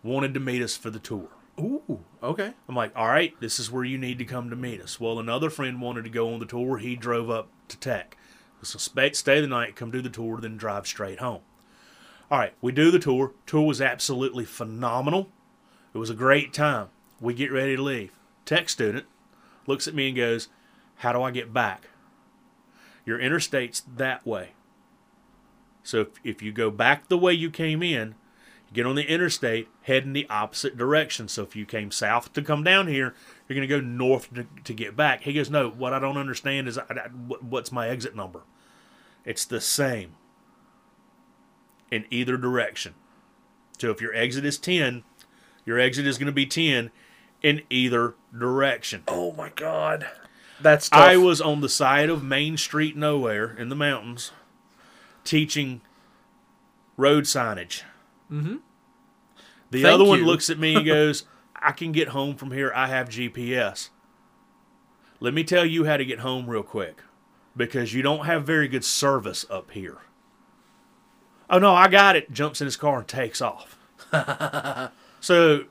S1: wanted to meet us for the tour.
S2: Ooh. Okay.
S1: I'm like, all right, this is where you need to come to meet us. Well, another friend wanted to go on the tour. He drove up to Tech. So stay the night, come do the tour, then drive straight home. All right, we do the tour. Tour was absolutely phenomenal. It was a great time. We get ready to leave. Tech student looks at me and goes, How do I get back? Your interstate's that way. So if, if you go back the way you came in, you get on the interstate, head in the opposite direction. So if you came south to come down here, You're going to go north to, to get back. He goes, no. What I don't understand is I, I- what's my exit number? It's the same in either direction. So if your exit is ten, your exit is going to be ten in either direction.
S2: Oh my god. That's tough.
S1: I was on the side of Main Street nowhere in the mountains teaching road signage. Mm-hmm. The
S2: Thank
S1: other one
S2: you.
S1: looks at me and <laughs> goes, I can get home from here. I have GPS. Let me tell you how to get home real quick because you don't have very good service up here. Oh, no, I got it. Jumps in his car and takes off. <laughs> so,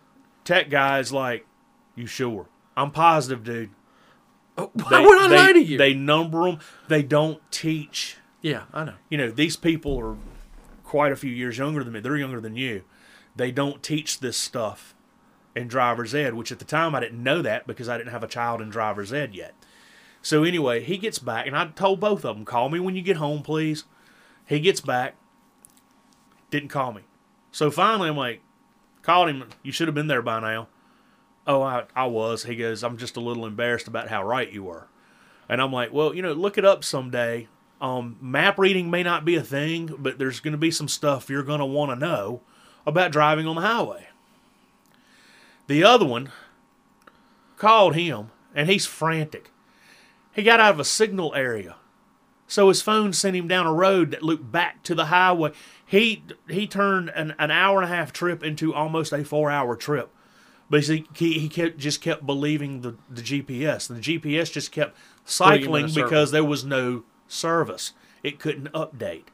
S1: tech guy's like, You sure? I'm positive, dude.
S2: Why would I
S1: they,
S2: lie to you?
S1: They number them. They don't teach.
S2: yeah, I know.
S1: You know, these people are quite a few years younger than me. They're younger than you. They don't teach this stuff in driver's ed, which at the time I didn't know that because I didn't have a child in driver's ed yet. So anyway, he gets back, and I told both of them, "Call me when you get home, please." He gets back, didn't call me. So finally, I'm like, called him. You should have been there by now. Oh, I, I was. He goes, I'm just a little embarrassed about how right you were. And I'm like, well, you know, look it up someday. Um, map reading may not be a thing, but there's going to be some stuff you're going to want to know about driving on the highway. The other one called him, and he's frantic. He got out of a signal area. So his phone sent him down a road that looped back to the highway. He he turned an, an hour and a half trip into almost a four hour trip. But he, he, kept, just kept believing the, the GPS. And the GPS just kept
S2: Putting him in a
S1: cycling because there was no service. It couldn't update.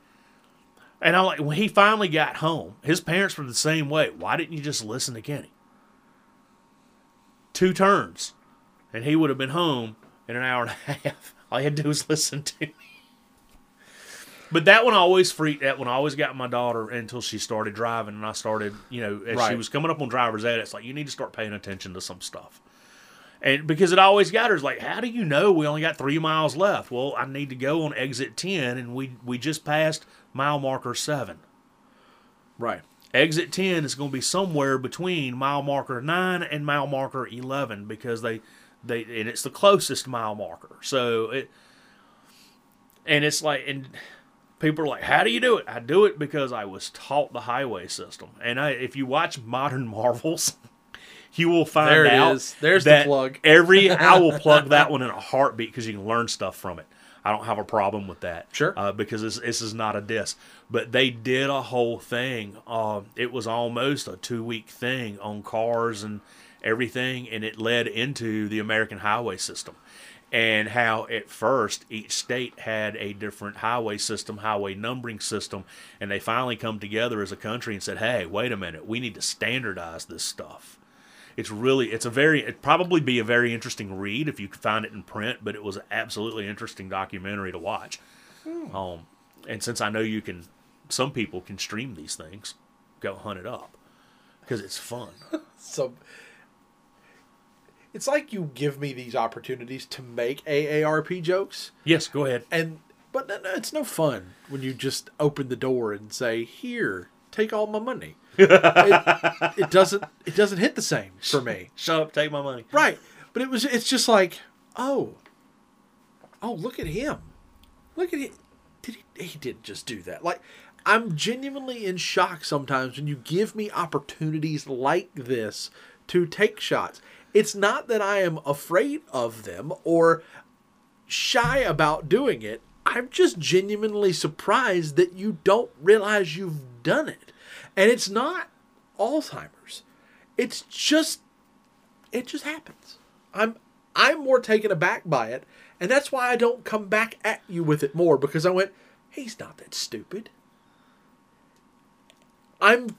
S1: And I like when he finally got home, his parents were the same way. Why didn't you just listen to Kenny? Two turns, and he would have been home in an hour and a half. <laughs> All he had to do was listen to me. But that one always freaked. That one always got my daughter until she started driving, and I started, you know, as she was coming up on driver's ed. It's like you need to start paying attention to some stuff, and because it always got her. It's like, how do you know we only got three miles left? Well, I need to go on exit ten, and we we just passed mile marker seven.
S2: Right.
S1: Exit 10 is going to be somewhere between mile marker 9 and mile marker 11 because they they and it's the closest mile marker. So it and it's like and people are like how do you do it? I do it because I was taught the highway system. And I if you watch Modern <laughs> Marvels you will find
S2: There it
S1: out
S2: is. There's the plug.
S1: every I will <laughs> plug that one in a heartbeat because you can learn stuff from it. I don't have a problem with that.
S2: Sure.
S1: Uh, because this, this is not a diss. But they did a whole thing. Uh, it was almost a two week thing on cars and everything, and it led into the American highway system. And how at first each state had a different highway system, highway numbering system, and they finally come together as a country and said, "Hey, wait a minute, we need to standardize this stuff." it's really it's a very it'd probably be a very interesting read if you could find it in print but it was an absolutely interesting documentary to watch. Um and since i know you can some people can stream these things go hunt it up because it's fun. <laughs>
S2: So it's like you give me these opportunities to make AARP jokes,
S1: yes go ahead
S2: and but no, no, it's no fun when you just open the door and say, "Here, take all my money." <laughs> it, it doesn't. It doesn't hit the same for me.
S1: shut up take my money
S2: Right. But it was it's just like, oh. Oh, look at him. Look at him. Did he he didn't just do that. Like I'm genuinely in shock sometimes when you give me opportunities like this to take shots. It's not that I am afraid of them or shy about doing it. I'm just genuinely surprised that you don't realize you've done it. And it's not Alzheimer's. It's just it just happens. I'm I'm more taken aback by it, and that's why I don't come back at you with it more because I went, he's not that stupid. I'm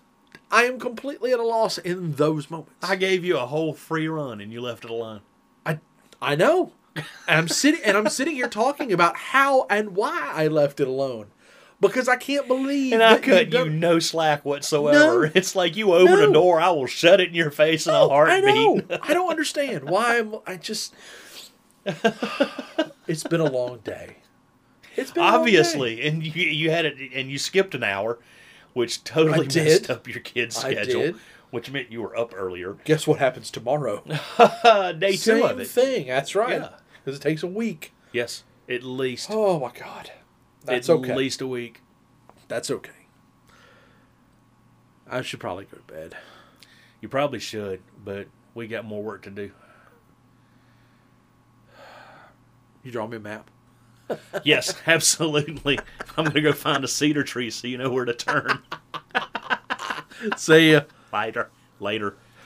S2: I am completely at a loss in those moments.
S1: i gave you a whole free run and you left it alone
S2: I I know. And I'm sitting and I'm sitting here talking about how and why I left it alone. Because I can't believe
S1: and i cut you
S2: done-
S1: no slack whatsoever
S2: No. <laughs>
S1: it's like you open
S2: No.
S1: a door i will shut it in your face in a
S2: No, I
S1: heartbeat
S2: know. <laughs> I don't understand why I'm. I just. It's been a long day. It's been a long day.
S1: obviously and you you had it and you skipped an hour which totally messed up your kid's
S2: I
S1: schedule
S2: did.
S1: which meant you were up earlier.
S2: Guess what happens tomorrow? <laughs>
S1: Day two
S2: Same
S1: of it.
S2: thing. That's right.
S1: Yeah.
S2: Because it takes a week.
S1: Yes, at least.
S2: Oh my god. That's okay.
S1: at
S2: okay.
S1: least a week.
S2: That's okay. I should probably go to bed.
S1: You probably should, but we got more work to do.
S2: You draw me a map. <laughs>
S1: Yes, absolutely. I'm gonna go find a cedar tree so you know where to turn. <laughs>
S2: See ya.
S1: Later. Later.